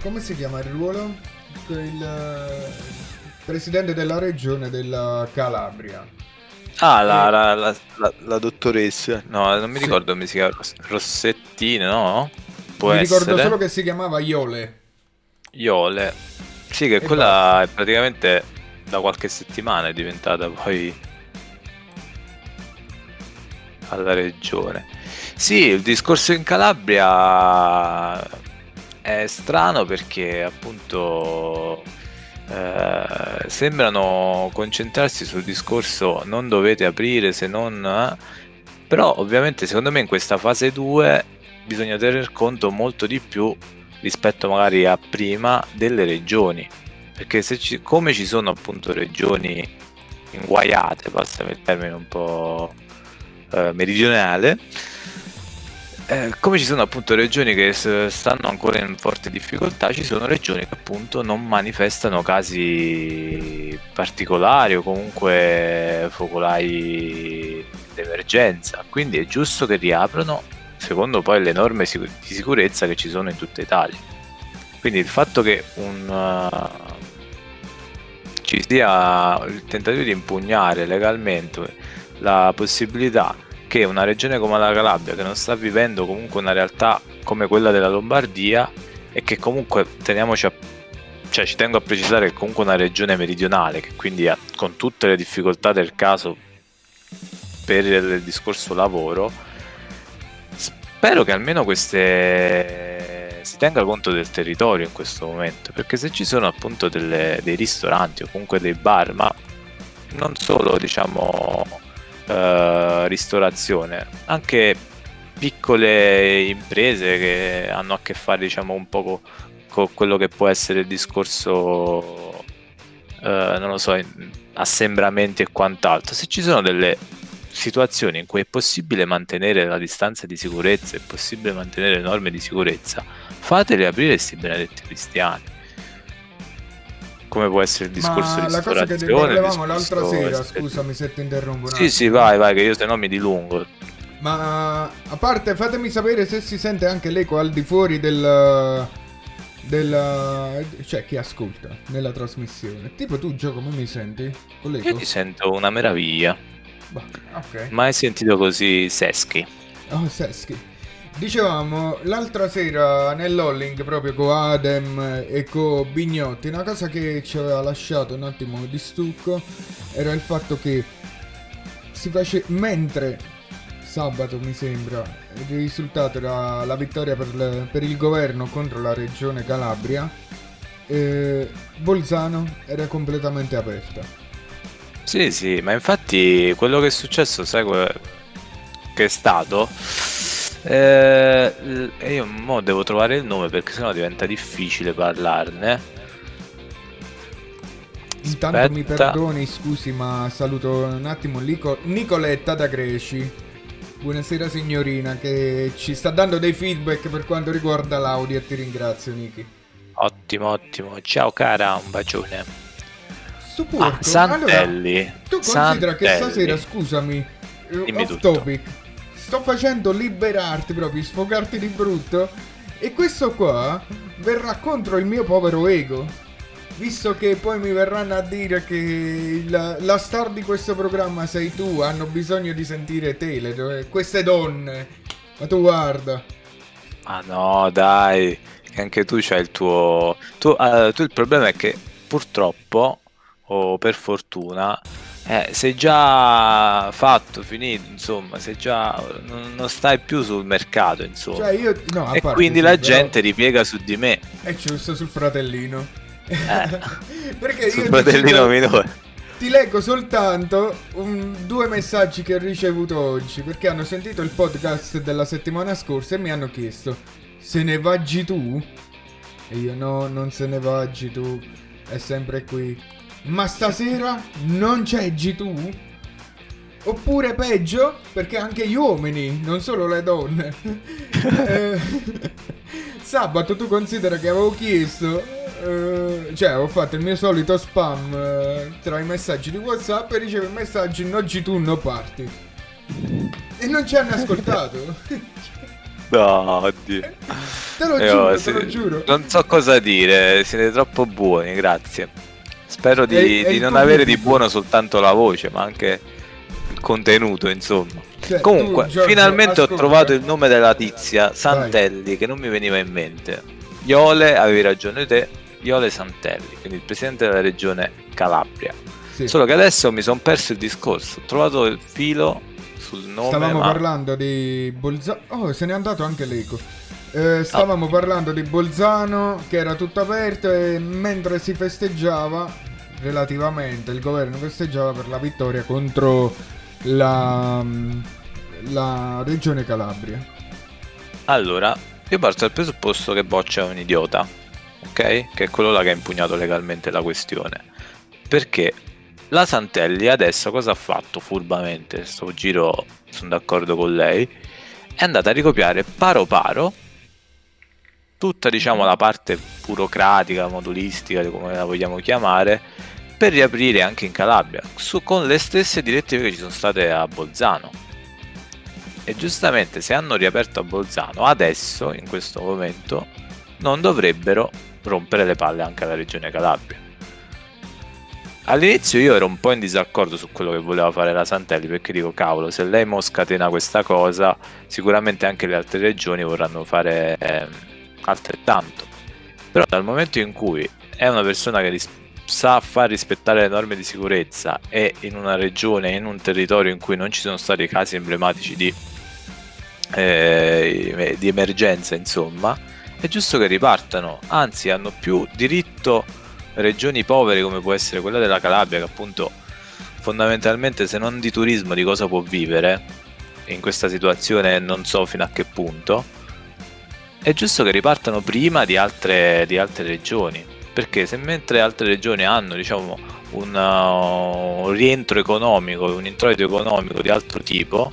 [SPEAKER 1] Come si chiama il ruolo? Il presidente della regione della Calabria.
[SPEAKER 3] Ah, la,
[SPEAKER 1] Eh.
[SPEAKER 3] la- la- la- dottoressa. No, non mi
[SPEAKER 1] Sì.
[SPEAKER 3] ricordo come si chiama. Ros- Rossettine, no? Può
[SPEAKER 1] Mi
[SPEAKER 3] essere.
[SPEAKER 1] ricordo solo che si chiamava Iole.
[SPEAKER 3] Iole. Sì, che
[SPEAKER 1] E
[SPEAKER 3] quella è praticamente da qualche settimana è diventata poi alla regione. Sì, il discorso in Calabria è strano perché appunto eh, sembrano concentrarsi sul discorso non dovete aprire se non... eh, però ovviamente secondo me in questa fase 2 bisogna tener conto molto di più rispetto magari a prima delle regioni. Perché ci, come ci sono appunto regioni inguaiate passami il termine un po' eh, meridionale eh, come ci sono appunto regioni che stanno ancora in forte difficoltà ci sono regioni che appunto non manifestano casi particolari o comunque focolai d'emergenza. Quindi è giusto che riaprano secondo poi le norme di sicurezza che ci sono in tutta Italia. Quindi il fatto che un, uh, ci sia il tentativo di impugnare legalmente la possibilità che una regione come la Calabria, che non sta vivendo comunque una realtà come quella della Lombardia, e che comunque teniamoci a cioè ci tengo a precisare che comunque una regione meridionale, che quindi ha, con tutte le difficoltà del caso per il discorso lavoro, spero che almeno queste si tenga conto del territorio in questo momento, perché se ci sono appunto delle- dei ristoranti o comunque dei bar, ma non solo diciamo eh, ristorazione, anche piccole imprese che hanno a che fare diciamo un po' co- con quello che può essere il discorso eh, non lo so, assembramenti e quant'altro. Se ci sono delle situazioni in cui è possibile mantenere la distanza di sicurezza, è possibile mantenere le norme di sicurezza, fateli aprire questi benedetti cristiani. Come può essere il discorso
[SPEAKER 1] Ma
[SPEAKER 3] di
[SPEAKER 1] la cosa che
[SPEAKER 3] ristorazione?
[SPEAKER 1] parlavamo l'altra sera,
[SPEAKER 3] esteriore.
[SPEAKER 1] scusami se ti interrompo
[SPEAKER 3] Sì, sì, vai, vai, che io se no mi dilungo.
[SPEAKER 1] Ma a parte fatemi sapere se si sente anche l'eco al di fuori del... del cioè chi ascolta nella trasmissione. Tipo tu Gio come mi senti? Con
[SPEAKER 3] Io
[SPEAKER 1] l'eco?
[SPEAKER 3] ti sento una meraviglia.
[SPEAKER 1] Bah, ok.
[SPEAKER 3] Mai sentito così seschi.
[SPEAKER 1] Oh, Seschi. Dicevamo l'altra sera nell'Holling proprio con Adem e con Bignotti, una cosa che ci aveva lasciato un attimo di stucco era il fatto che si face mentre sabato mi sembra il risultato era la vittoria per, le- per il governo contro la regione Calabria eh, Bolzano era completamente aperta
[SPEAKER 3] Sì, sì, ma infatti quello che è successo, sai che è stato? Eh, io mo devo trovare il nome perché sennò diventa difficile parlarne.
[SPEAKER 1] Intanto mi
[SPEAKER 3] Aspetta.
[SPEAKER 1] perdoni, scusi, ma saluto un attimo Lico- Nicoletta da Greci. Buonasera signorina, che ci sta dando dei feedback per quanto riguarda l'audio e ti ringrazio Niki.
[SPEAKER 3] Ottimo, ottimo. Ciao cara, un bacione.
[SPEAKER 1] Sto
[SPEAKER 3] Ah, Santelli.
[SPEAKER 1] allora, tu considera che
[SPEAKER 3] Santelli.
[SPEAKER 1] stasera, scusami, eh,
[SPEAKER 3] Dimmi
[SPEAKER 1] off
[SPEAKER 3] tutto.
[SPEAKER 1] topic, sto facendo liberarti proprio, sfogarti di brutto e questo qua verrà contro il mio povero ego. Visto che poi mi verranno a dire che la, la star di questo programma sei tu, hanno bisogno di sentire te, le- queste donne. Ma tu guarda.
[SPEAKER 3] Ma no, dai, che anche tu c'hai il tuo... Tu, eh, tu il problema è che purtroppo, o per fortuna, eh, sei già fatto, finito, insomma, sei già... non, non stai più sul mercato, insomma.
[SPEAKER 1] Cioè io... No,
[SPEAKER 3] e quindi la
[SPEAKER 1] però
[SPEAKER 3] gente ripiega su di me.
[SPEAKER 1] È giusto sul fratellino. Perché io
[SPEAKER 3] Sul
[SPEAKER 1] ti
[SPEAKER 3] fratellino
[SPEAKER 1] dico-
[SPEAKER 3] minore.
[SPEAKER 1] Ti leggo soltanto un- due messaggi che ho ricevuto oggi perché hanno sentito il podcast della settimana scorsa e mi hanno chiesto se ne vaggi tu? E io no, non se ne vaggi tu, è sempre qui. Ma stasera non c'è tu? Oppure peggio, perché anche gli uomini, non solo le donne. Eh, sabato tu considera che avevo chiesto, eh, cioè ho fatto il mio solito spam eh, tra i messaggi di WhatsApp e ricevo i messaggi no G2 no party. E non ci hanno ascoltato.
[SPEAKER 3] No, oddio.
[SPEAKER 1] te lo
[SPEAKER 3] Eh,
[SPEAKER 1] giuro,
[SPEAKER 3] oh,
[SPEAKER 1] te
[SPEAKER 3] sì.
[SPEAKER 1] lo giuro.
[SPEAKER 3] Non so cosa dire, siete troppo buoni, grazie. Spero di,
[SPEAKER 1] e
[SPEAKER 3] di
[SPEAKER 1] il
[SPEAKER 3] non avere di buono soltanto la voce, ma anche il contenuto, insomma.
[SPEAKER 1] Cioè,
[SPEAKER 3] Comunque,
[SPEAKER 1] tu, Giorgio,
[SPEAKER 3] finalmente
[SPEAKER 1] ascolta.
[SPEAKER 3] ho trovato il nome della tizia Santelli, che non mi veniva in mente. Iole, avevi ragione te, Iole Santelli, quindi il presidente della regione Calabria.
[SPEAKER 1] Sì.
[SPEAKER 3] Solo che adesso mi sono perso il discorso, ho trovato il filo sul nome,
[SPEAKER 1] Stavamo
[SPEAKER 3] ma...
[SPEAKER 1] parlando di Bolzano. Oh, se n'è andato anche l'eco. Eh, stavamo parlando di Bolzano che era tutto aperto e mentre si festeggiava, relativamente, il governo festeggiava per la vittoria contro la, la regione Calabria.
[SPEAKER 3] Allora, io parto dal presupposto che Boccia è un idiota, ok? Che è quello là che ha impugnato legalmente la questione. Perché la Santelli adesso cosa ha fatto furbamente? Sto giro sono d'accordo con lei. È andata a ricopiare paro paro tutta diciamo la parte burocratica, modulistica, come la vogliamo chiamare, per riaprire anche in Calabria, su- con le stesse direttive che ci sono state a Bolzano. E giustamente se hanno riaperto a Bolzano, adesso, in questo momento, non dovrebbero rompere le palle anche alla regione Calabria. All'inizio io ero un po' in disaccordo su quello che voleva fare la Santelli perché dico cavolo se lei mo scatena questa cosa sicuramente anche le altre regioni vorranno fare ehm, altrettanto. Però dal momento in cui è una persona che ris- sa far rispettare le norme di sicurezza e in una regione, in un territorio in cui non ci sono stati casi emblematici di, eh, di emergenza, insomma, è giusto che ripartano, anzi hanno più diritto regioni povere come può essere quella della Calabria che appunto fondamentalmente se non di turismo di cosa può vivere? In questa situazione non so fino a che punto è giusto che ripartano prima di altre, di altre regioni perché se mentre altre regioni hanno diciamo un, uh, un rientro economico un introito economico di altro tipo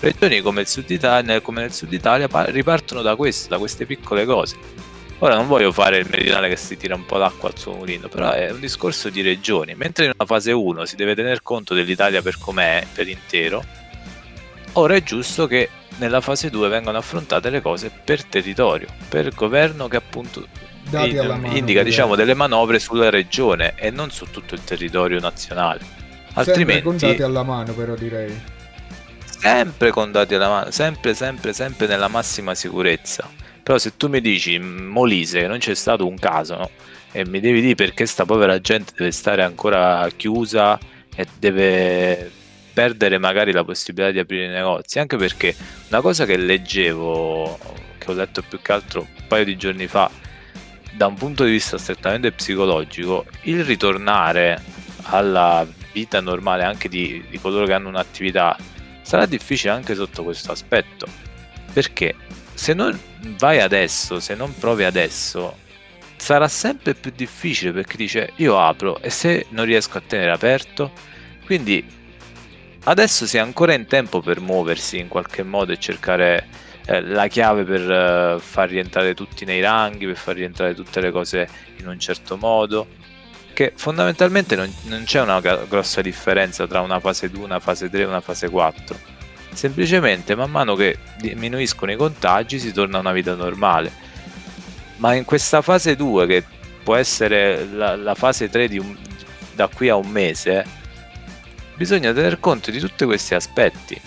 [SPEAKER 3] regioni come il sud Italia, come nel sud Italia pa- ripartono da questo, da queste piccole cose Ora non voglio fare il meridionale che si tira un po' d'acqua al suo mulino, però è un discorso di regioni. Mentre in una fase 1 si deve tener conto dell'Italia per com'è, per intero, ora è giusto che nella fase 2 vengano affrontate le cose per territorio, per governo che appunto in-
[SPEAKER 1] mano,
[SPEAKER 3] indica diciamo delle manovre sulla regione e non su tutto il territorio nazionale.
[SPEAKER 1] Sempre con dati
[SPEAKER 3] Altrimenti
[SPEAKER 1] alla mano, però direi.
[SPEAKER 3] sempre con dati alla mano, sempre, sempre, sempre nella massima sicurezza. Però se tu mi dici "Mm, Molise che non c'è stato un caso no? e mi devi dire perché sta povera gente deve stare ancora chiusa e deve perdere magari la possibilità di aprire i negozi, anche perché una cosa che leggevo, che ho letto più che altro un paio di giorni fa, da un punto di vista strettamente psicologico, il ritornare alla vita normale anche di, di coloro che hanno un'attività sarà difficile anche sotto questo aspetto. Perché se non vai adesso, se non provi adesso, sarà sempre più difficile perché dice io apro e se non riesco a tenere aperto, quindi adesso si è ancora in tempo per muoversi in qualche modo e cercare eh, la chiave per eh, far rientrare tutti nei ranghi, per far rientrare tutte le cose in un certo modo. Che fondamentalmente non, non c'è una grossa differenza tra una fase 2, una fase 3 e una fase 4. Semplicemente man mano che diminuiscono i contagi si torna a una vita normale. Ma in questa fase 2, che può essere la, la fase 3 di un- da qui a un mese, bisogna tener conto di tutti questi aspetti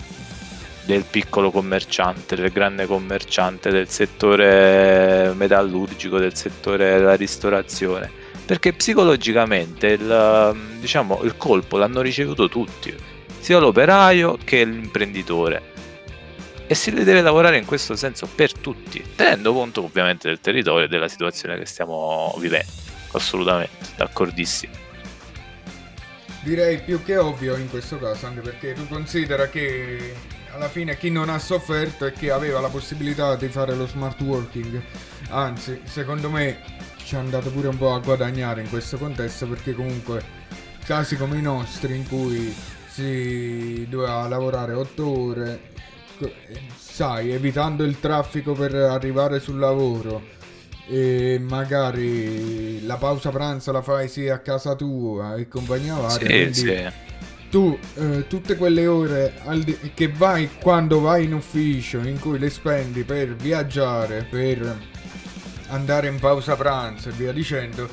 [SPEAKER 3] del piccolo commerciante, del grande commerciante, del settore metallurgico, del settore della ristorazione, perché psicologicamente il, diciamo, il colpo l'hanno ricevuto tutti, sia l'operaio che l'imprenditore. E si deve lavorare in questo senso per tutti, tenendo conto ovviamente del territorio e della situazione che stiamo vivendo. assolutamente, d'accordissimo.
[SPEAKER 1] Direi più che ovvio in questo caso, anche perché tu considera che alla fine chi non ha sofferto è chi aveva la possibilità di fare lo smart working. Anzi, secondo me ci è andato pure un po' a guadagnare in questo contesto perché comunque casi come i nostri in cui si doveva lavorare 8 ore, sai, evitando il traffico per arrivare sul lavoro e magari la pausa pranzo la fai sì a casa tua e compagnia varia.
[SPEAKER 3] Sì,
[SPEAKER 1] quindi
[SPEAKER 3] sì.
[SPEAKER 1] tu eh, tutte quelle ore di- che vai quando vai in ufficio in cui le spendi per viaggiare, per andare in pausa pranzo e via dicendo,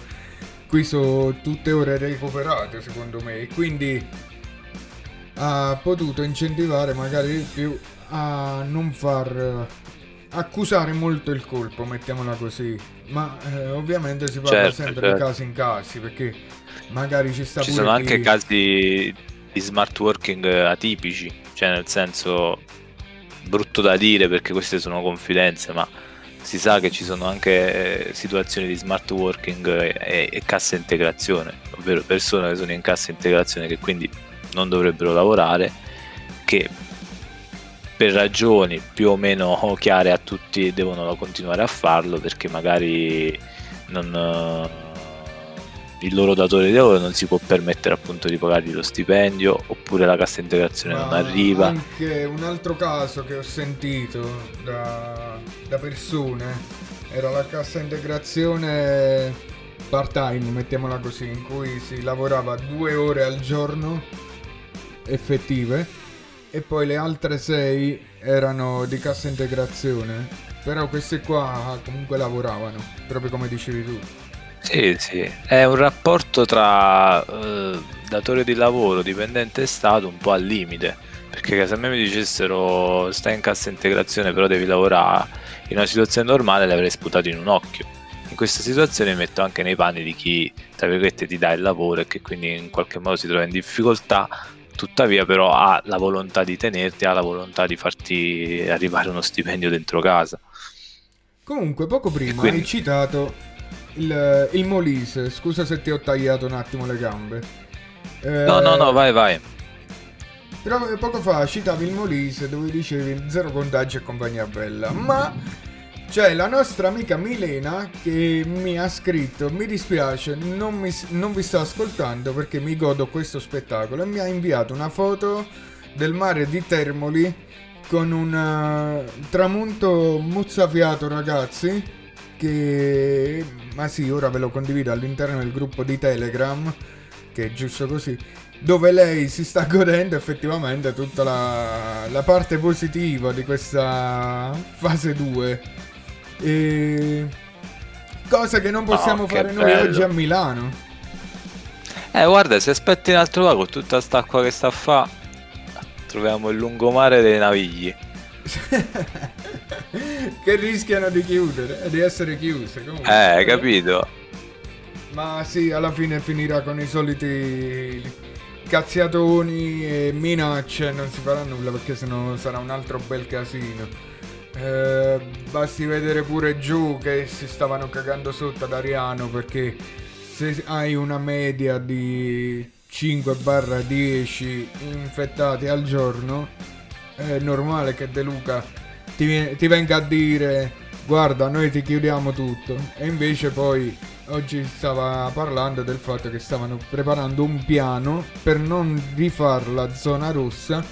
[SPEAKER 1] qui sono tutte ore recuperate secondo me e quindi ha potuto incentivare magari di più a non far accusare molto il colpo, mettiamola così. Ma eh, ovviamente si parla
[SPEAKER 3] Certo,
[SPEAKER 1] sempre
[SPEAKER 3] certo.
[SPEAKER 1] di casi in casi perché magari ci sta
[SPEAKER 3] Ci sono
[SPEAKER 1] chi-
[SPEAKER 3] anche casi di smart working atipici, cioè nel senso brutto da dire perché queste sono confidenze, ma si sa che ci sono anche eh, situazioni di smart working e, e cassa integrazione, ovvero persone che sono in cassa integrazione che quindi non dovrebbero lavorare, che per ragioni più o meno chiare a tutti devono continuare a farlo perché magari non, eh, il loro datore di lavoro non si può permettere appunto di pagargli lo stipendio oppure la cassa integrazione non
[SPEAKER 1] Ma
[SPEAKER 3] arriva.
[SPEAKER 1] Anche un altro caso che ho sentito da, da persone era la cassa integrazione part time, mettiamola così, in cui si lavorava due ore al giorno effettive e poi le altre sei erano di cassa integrazione. Però queste qua comunque lavoravano, proprio come dicevi tu.
[SPEAKER 3] Sì, sì, è un rapporto tra eh, datore di lavoro, dipendente e Stato un po' al limite, perché se a me mi dicessero stai in cassa integrazione però devi lavorare in una situazione normale le avrei sputato in un occhio. In questa situazione mi metto anche nei panni di chi, tra virgolette, ti dà il lavoro e che quindi in qualche modo si trova in difficoltà, tuttavia però ha la volontà di tenerti, ha la volontà di farti arrivare uno stipendio dentro casa.
[SPEAKER 1] Comunque, poco prima
[SPEAKER 3] quindi-
[SPEAKER 1] hai citato il, il Molise. Scusa se ti ho tagliato un attimo le gambe. Eh,
[SPEAKER 3] No, no, no, vai, vai.
[SPEAKER 1] Però poco fa citavi il Molise dove dicevi zero contagi e compagnia bella. Ma c'è la nostra amica Milena che mi ha scritto: Mi dispiace, non, mi- non vi sto ascoltando perché mi godo questo spettacolo. E mi ha inviato una foto del mare di Termoli con un eh, tramonto mozzafiato, ragazzi. Che ma sì, ora ve lo condivido all'interno del gruppo di Telegram. Che è giusto così dove lei si sta godendo effettivamente tutta la, la parte positiva di questa fase 2. E... Cosa che non possiamo
[SPEAKER 3] Oh, che
[SPEAKER 1] fare noi
[SPEAKER 3] bello.
[SPEAKER 1] oggi a Milano.
[SPEAKER 3] Eh, guarda, se aspetti un altro va con tutta st'acqua che sta a fa, troviamo il lungomare dei navigli.
[SPEAKER 1] che rischiano di chiudere, di essere chiuse. Comunque.
[SPEAKER 3] Eh, capito?
[SPEAKER 1] Ma sì, alla fine finirà con i soliti cazziatoni e minacce. Non si farà nulla perché sennò sarà un altro bel casino. Eh, basti vedere pure giù che si stavano cagando sotto ad Ariano perché se hai una media di 5-10 infettati al giorno è normale che De Luca ti, ti venga a dire guarda noi ti chiudiamo tutto. E invece poi oggi stava parlando del fatto che stavano preparando un piano per non rifare la zona rossa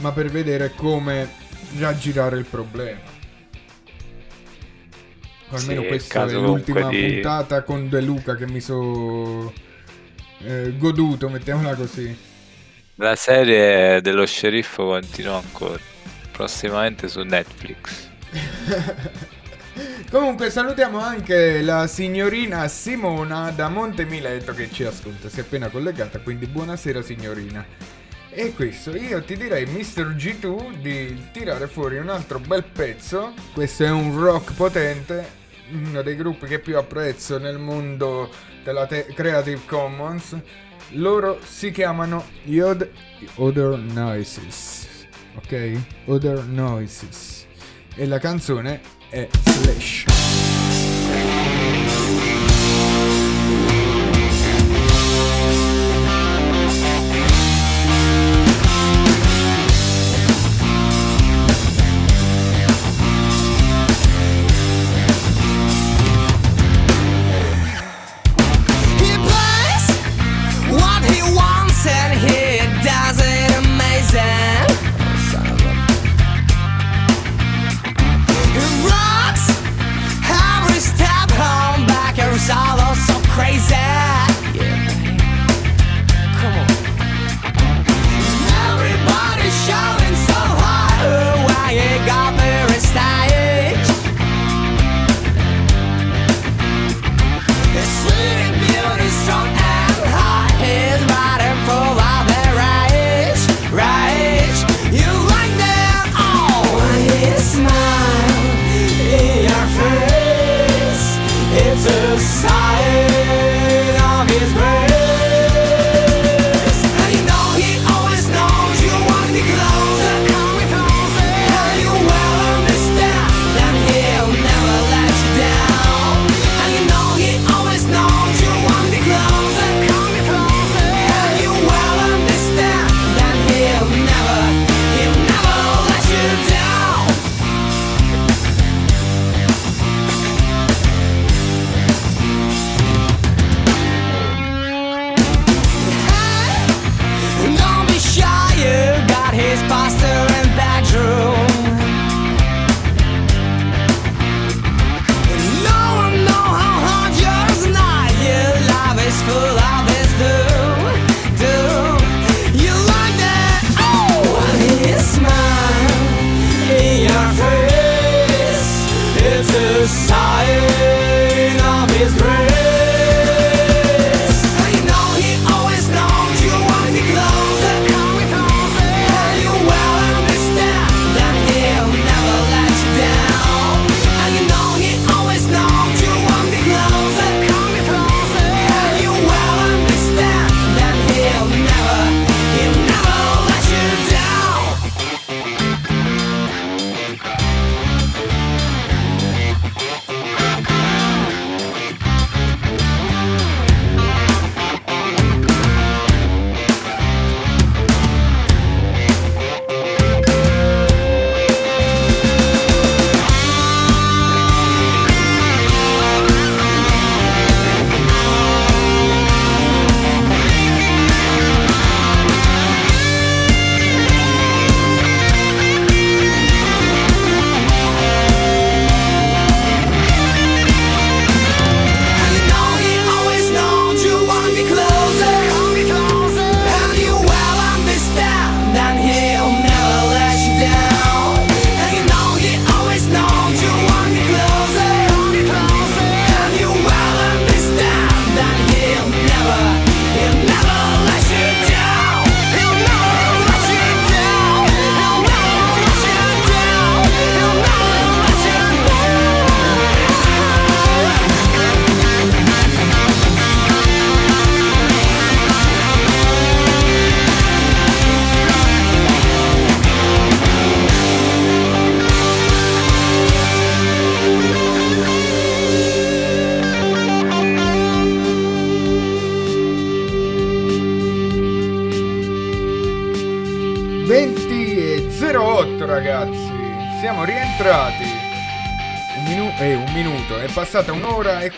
[SPEAKER 1] ma per vedere come raggirare il problema almeno
[SPEAKER 3] Sì,
[SPEAKER 1] questa è l'ultima
[SPEAKER 3] di-
[SPEAKER 1] puntata con De Luca che mi sono goduto mettiamola così
[SPEAKER 3] La serie dello sceriffo continua ancora. Prossimamente su Netflix.
[SPEAKER 1] Comunque salutiamo anche la signorina Simona da Monte Mileto che ci ascolta, si è appena collegata, quindi buonasera signorina. E questo, io ti direi Mr. G2 di tirare fuori un altro bel pezzo, questo è un rock potente, uno dei gruppi che più apprezzo nel mondo della te- Creative Commons, loro si chiamano Yod Other Noises, ok? Other Noises. E la canzone è Slash.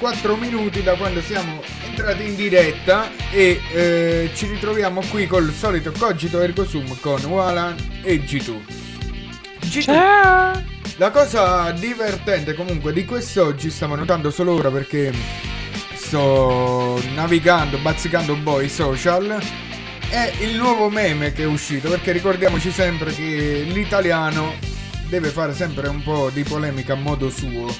[SPEAKER 1] 4 minuti da quando siamo entrati in diretta e eh, ci ritroviamo qui col solito Cogito Ergo Sum con Walan e G2. G2. La cosa divertente comunque di quest'oggi, stiamo notando solo ora perché sto navigando, bazzicando un po' i social, è il nuovo meme che è uscito, perché ricordiamoci sempre che l'italiano deve fare sempre un po' di polemica a modo suo.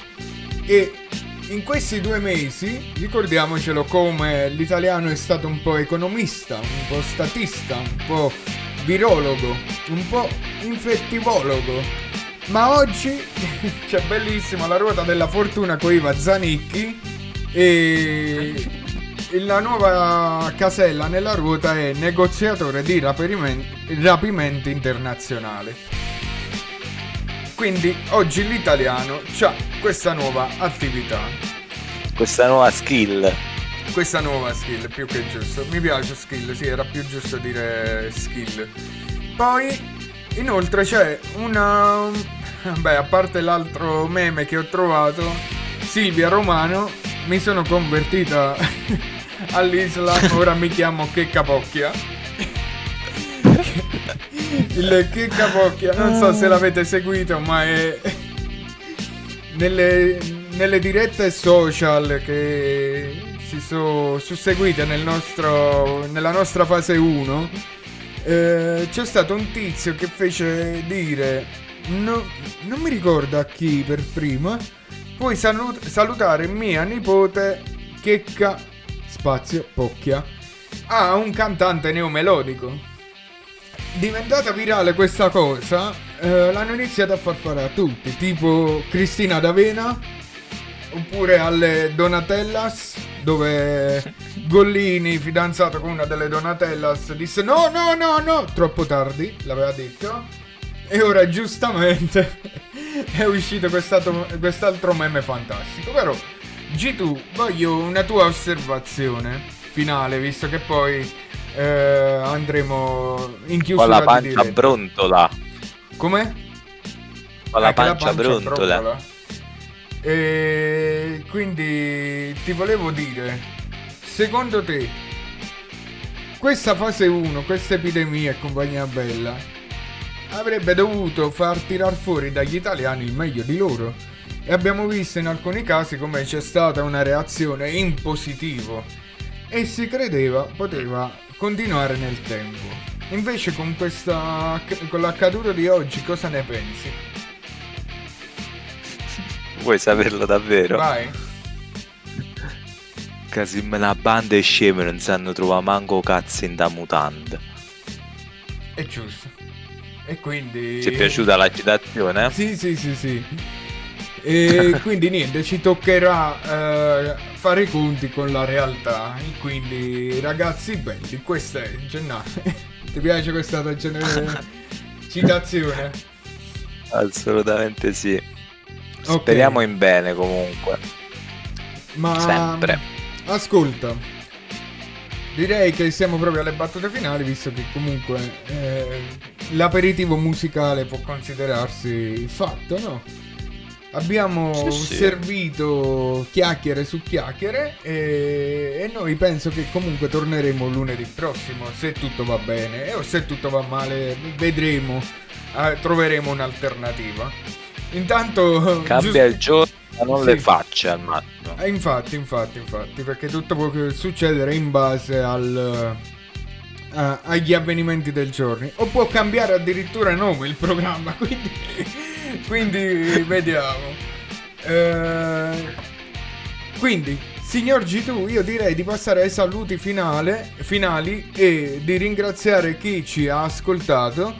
[SPEAKER 1] E in questi due mesi ricordiamocelo come l'italiano è stato un po' economista, un po' statista, un po' virologo, un po' infettivologo. Ma oggi c'è bellissima la ruota della fortuna con Iva Zanicchi e la nuova casella nella ruota è negoziatore di rapimenti internazionali. Quindi oggi l'italiano ha questa nuova attività,
[SPEAKER 3] Questa nuova skill.
[SPEAKER 1] questa nuova skill, più che giusto. Mi piace skill, sì, era più giusto dire skill. Poi inoltre c'è una beh, a parte l'altro meme che ho trovato, Silvia Romano, mi sono convertita all'Islam, ora mi chiamo Che Capocchia. Il Che Capocchia, non so se l'avete seguito, ma è nelle, nelle dirette social che si sono susseguite nel nostro, nella nostra fase 1 eh, c'è stato un tizio che fece dire no- non mi ricordo a chi per prima puoi salut- salutare mia nipote Checca spazio Pocchia a un cantante neomelodico diventata virale questa cosa, eh, l'hanno iniziato a far fare a tutti, tipo Cristina D'Avena, oppure alle Donatellas, dove Gollini, fidanzato con una delle Donatellas, disse no, no, no, no, troppo tardi, l'aveva detto, e ora giustamente è uscito quest'altro meme fantastico, però G2, voglio una tua osservazione finale, visto che poi eh, andremo in
[SPEAKER 3] Con
[SPEAKER 1] chiusura
[SPEAKER 3] la
[SPEAKER 1] di
[SPEAKER 3] pancia
[SPEAKER 1] diretta.
[SPEAKER 3] brontola.
[SPEAKER 1] Come?
[SPEAKER 3] Con la
[SPEAKER 1] Anche
[SPEAKER 3] pancia brontola.
[SPEAKER 1] brontola. E quindi ti volevo dire, secondo te, questa fase 1, questa epidemia e compagnia bella, avrebbe dovuto far tirar fuori dagli italiani il meglio di loro? E abbiamo visto in alcuni casi come c'è stata una reazione in positivo e si credeva poteva continuare nel tempo. Invece con questa con l'accaduto di oggi cosa ne pensi?
[SPEAKER 3] Vuoi saperlo davvero?
[SPEAKER 1] Vai.
[SPEAKER 3] Se una banda e sceme non sanno trovare manco cazzo in da mutanda.
[SPEAKER 1] È giusto. E quindi...
[SPEAKER 3] Ti è piaciuta la citazione?
[SPEAKER 1] Sì, sì, sì, sì. E quindi niente, ci toccherà eh, fare i conti con la realtà. E quindi ragazzi belli, questa è Gennaro. Ti piace questa tua gene- citazione?
[SPEAKER 3] Assolutamente sì.
[SPEAKER 1] Ok.
[SPEAKER 3] Speriamo in bene comunque.
[SPEAKER 1] Ma
[SPEAKER 3] Sempre.
[SPEAKER 1] ascolta. Direi che siamo proprio alle battute finali, visto che comunque eh, l'aperitivo musicale può considerarsi fatto, no? Abbiamo
[SPEAKER 3] Sì, sì.
[SPEAKER 1] servito chiacchiere su chiacchiere e, e noi penso che comunque torneremo lunedì prossimo, se tutto va bene, o se tutto va male vedremo, eh, troveremo un'alternativa. Intanto...
[SPEAKER 3] Cambia
[SPEAKER 1] giusto-
[SPEAKER 3] il giorno, ma non
[SPEAKER 1] Sì.
[SPEAKER 3] le facce al massimo.
[SPEAKER 1] eh, infatti, infatti, infatti, perché tutto può succedere in base al, eh, agli avvenimenti del giorno. O può cambiare addirittura nome il programma, quindi, quindi vediamo. Eh, quindi, signor G2, io direi di passare ai saluti finale, finali e di ringraziare chi ci ha ascoltato.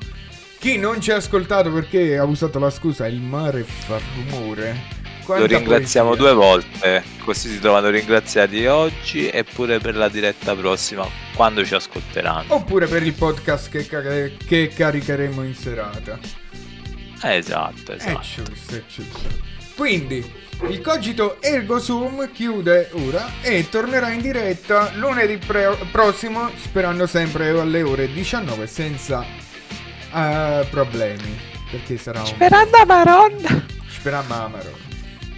[SPEAKER 1] Chi non ci ha ascoltato perché ha usato la scusa il mare fa rumore.
[SPEAKER 3] Lo
[SPEAKER 1] Quanta
[SPEAKER 3] ringraziamo
[SPEAKER 1] poesia.
[SPEAKER 3] due volte, così si trovano ringraziati oggi e pure per la diretta prossima, quando ci ascolteranno.
[SPEAKER 1] Oppure per il podcast che, che caricheremo in serata.
[SPEAKER 3] Eh, Esatto,
[SPEAKER 1] È
[SPEAKER 3] esatto.
[SPEAKER 1] giusto, è giusto. Quindi, il cogito Ergo Sum chiude ora e tornerà in diretta lunedì pre- prossimo, sperando sempre alle ore 19 senza eh, problemi. Perché sarà un...
[SPEAKER 3] Sperando Maron.
[SPEAKER 1] Speriamo Amaro.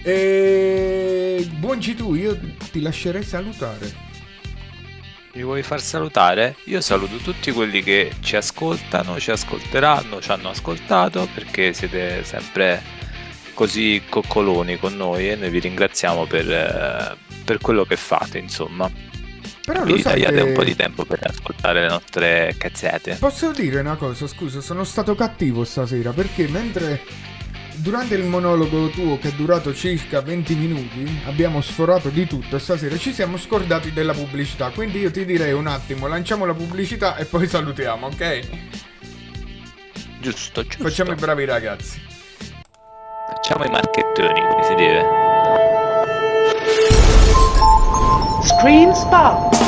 [SPEAKER 1] E... Buonci tu, io ti lascerei salutare.
[SPEAKER 3] Mi vuoi far salutare? Io saluto tutti quelli che ci ascoltano, ci ascolteranno, ci hanno ascoltato perché siete sempre così coccoloni con noi e noi vi ringraziamo per, eh, per quello che fate, insomma.
[SPEAKER 1] Però
[SPEAKER 3] Vi tagliate
[SPEAKER 1] che-
[SPEAKER 3] un po' di tempo per ascoltare le nostre cazzate.
[SPEAKER 1] Posso dire una cosa, scusa, sono stato cattivo stasera perché mentre durante il monologo tuo che è durato circa 20 minuti abbiamo sforato di tutto stasera ci siamo scordati della pubblicità, quindi io ti direi un attimo, lanciamo la pubblicità e poi salutiamo, ok?
[SPEAKER 3] Giusto, giusto.
[SPEAKER 1] Facciamo i bravi ragazzi.
[SPEAKER 3] Facciamo i marchettoni come si deve.
[SPEAKER 5] Screen Spot.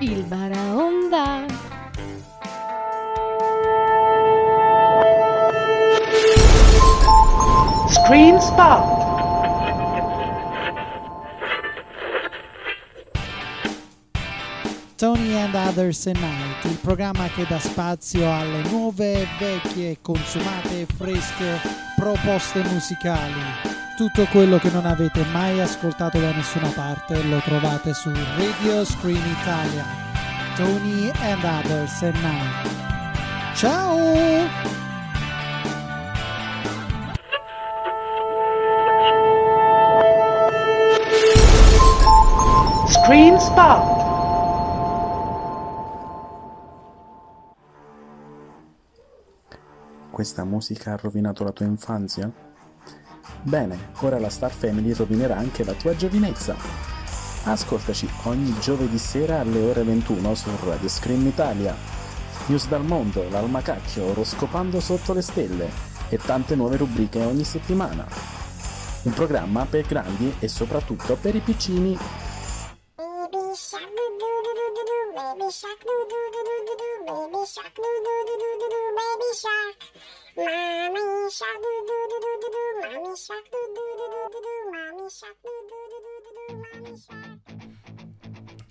[SPEAKER 9] Il Baraonda.
[SPEAKER 5] Screen Spot.
[SPEAKER 10] Tony and Others at Night, il programma che dà spazio alle nuove, vecchie, consumate e fresche proposte musicali. Tutto quello che non avete mai ascoltato da nessuna parte lo trovate su Radio Screen Italia. Tony and Others at Night. Ciao!
[SPEAKER 5] Screen Spot.
[SPEAKER 11] Questa musica ha rovinato la tua infanzia? Bene, ora la Star Family rovinerà anche la tua giovinezza. Ascoltaci ogni giovedì sera alle ore 21 su Radio Scream Italia. News dal mondo, l'almacacchio, oroscopando sotto le stelle e tante nuove rubriche ogni settimana. Un programma per grandi e soprattutto per i piccini.
[SPEAKER 12] Baby shark mommy shark mommy shark do do do do do do mommy shark do do do do do do mommy shark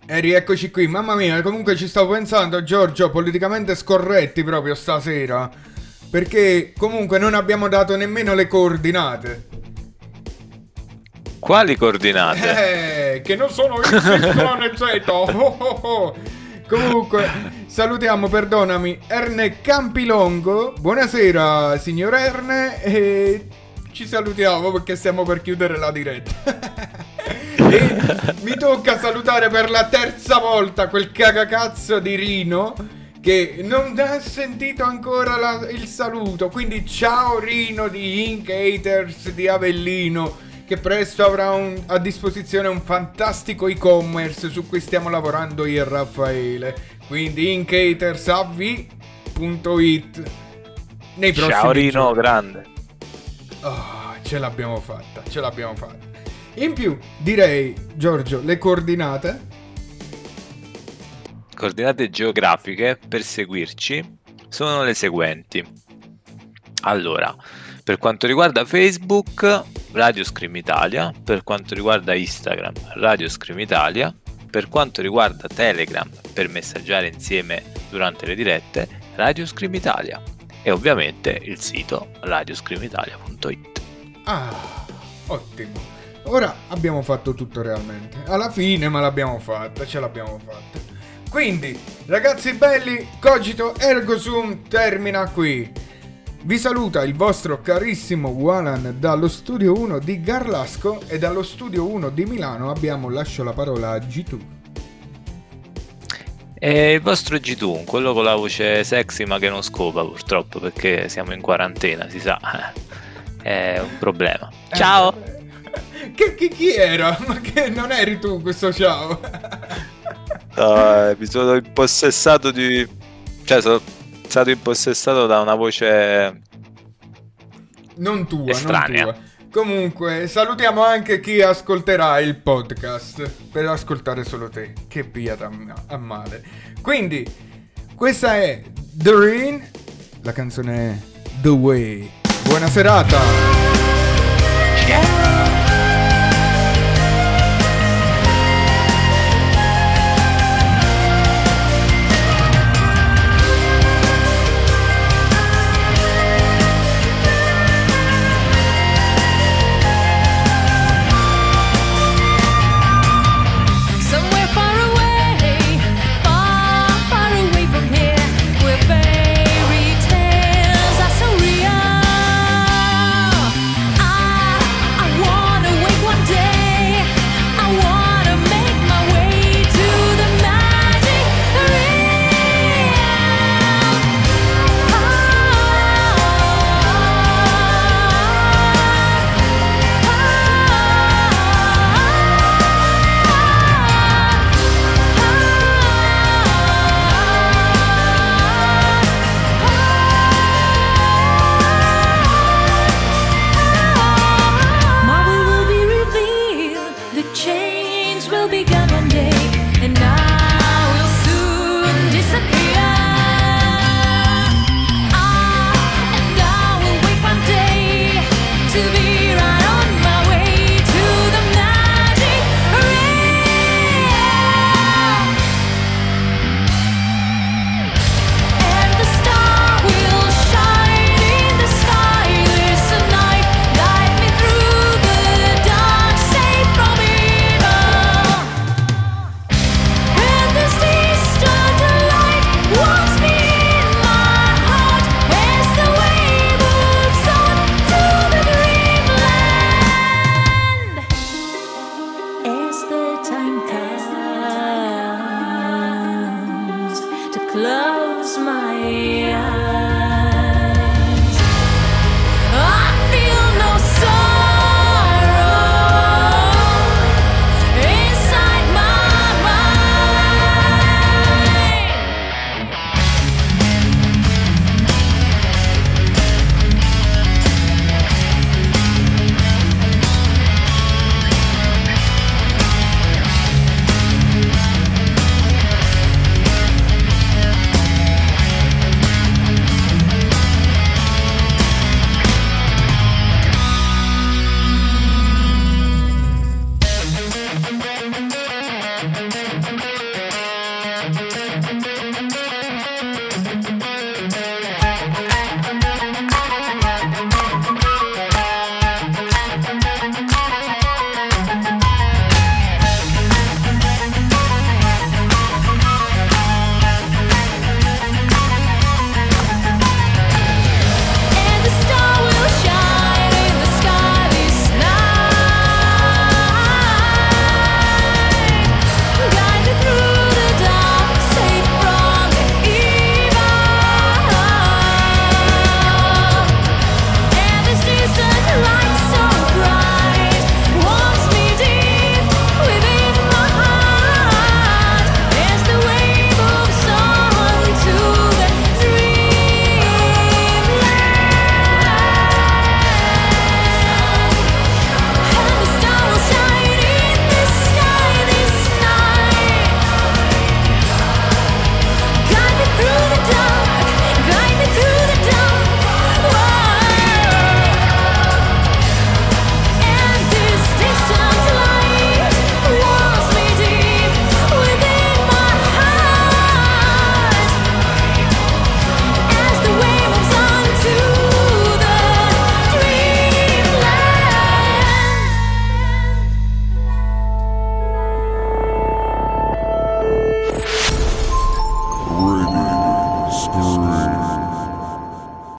[SPEAKER 1] E rieccoci qui, mamma mia, comunque ci stavo pensando, Giorgio, politicamente scorretti proprio stasera. Perché comunque non abbiamo dato nemmeno le coordinate.
[SPEAKER 3] Quali coordinate?
[SPEAKER 1] Eh, che non sono X, Y e Z. Oh, oh, oh. Comunque, salutiamo, perdonami, Erne Campilongo. Buonasera, signor Erne. E ci salutiamo perché stiamo per chiudere la diretta. e mi tocca salutare per la terza volta quel cagacazzo di Rino che non ha sentito ancora la- il saluto. Quindi ciao Rino di Ink Haters di Avellino che presto avrà un- a disposizione un fantastico e-commerce su cui stiamo lavorando io e Raffaele. Quindi incatersavvi.it nei prossimi
[SPEAKER 3] Ciao Rino,
[SPEAKER 1] giorni.
[SPEAKER 3] grande.
[SPEAKER 1] Ah, ce l'abbiamo fatta, ce l'abbiamo fatta. In più, direi, Giorgio, le coordinate.
[SPEAKER 3] Coordinate geografiche per seguirci sono le seguenti. Allora, per quanto riguarda Facebook, Radio Scream Italia, per quanto riguarda Instagram, Radio Scream Italia, per quanto riguarda Telegram, per messaggiare insieme durante le dirette, Radio Scream Italia e ovviamente il sito radioscreamitalia.it.
[SPEAKER 1] Ah, ottimo. Ora abbiamo fatto tutto realmente. Alla fine, ma l'abbiamo fatta, ce l'abbiamo fatta. Quindi, ragazzi belli, Cogito Ergo Sum termina qui. Vi saluta il vostro carissimo Walan dallo studio 1 di Garlasco e dallo studio 1 di Milano abbiamo lascio la parola a G2.
[SPEAKER 3] E il vostro G2, quello con la voce sexy ma che non scopa purtroppo perché siamo in quarantena, si sa. È un problema. Ciao!
[SPEAKER 1] Che, chi, chi era? Ma che non eri tu questo ciao?
[SPEAKER 3] Ah, mi sono impossessato di... Cioè, sono stato impossessato da una voce...
[SPEAKER 1] Non tua,
[SPEAKER 3] Estranea.
[SPEAKER 1] non tua. Comunque, salutiamo anche chi ascolterà il podcast per ascoltare solo te. Che piata a male. Quindi, questa è The Rain. La canzone The Way. Buona serata.
[SPEAKER 3] Ciao.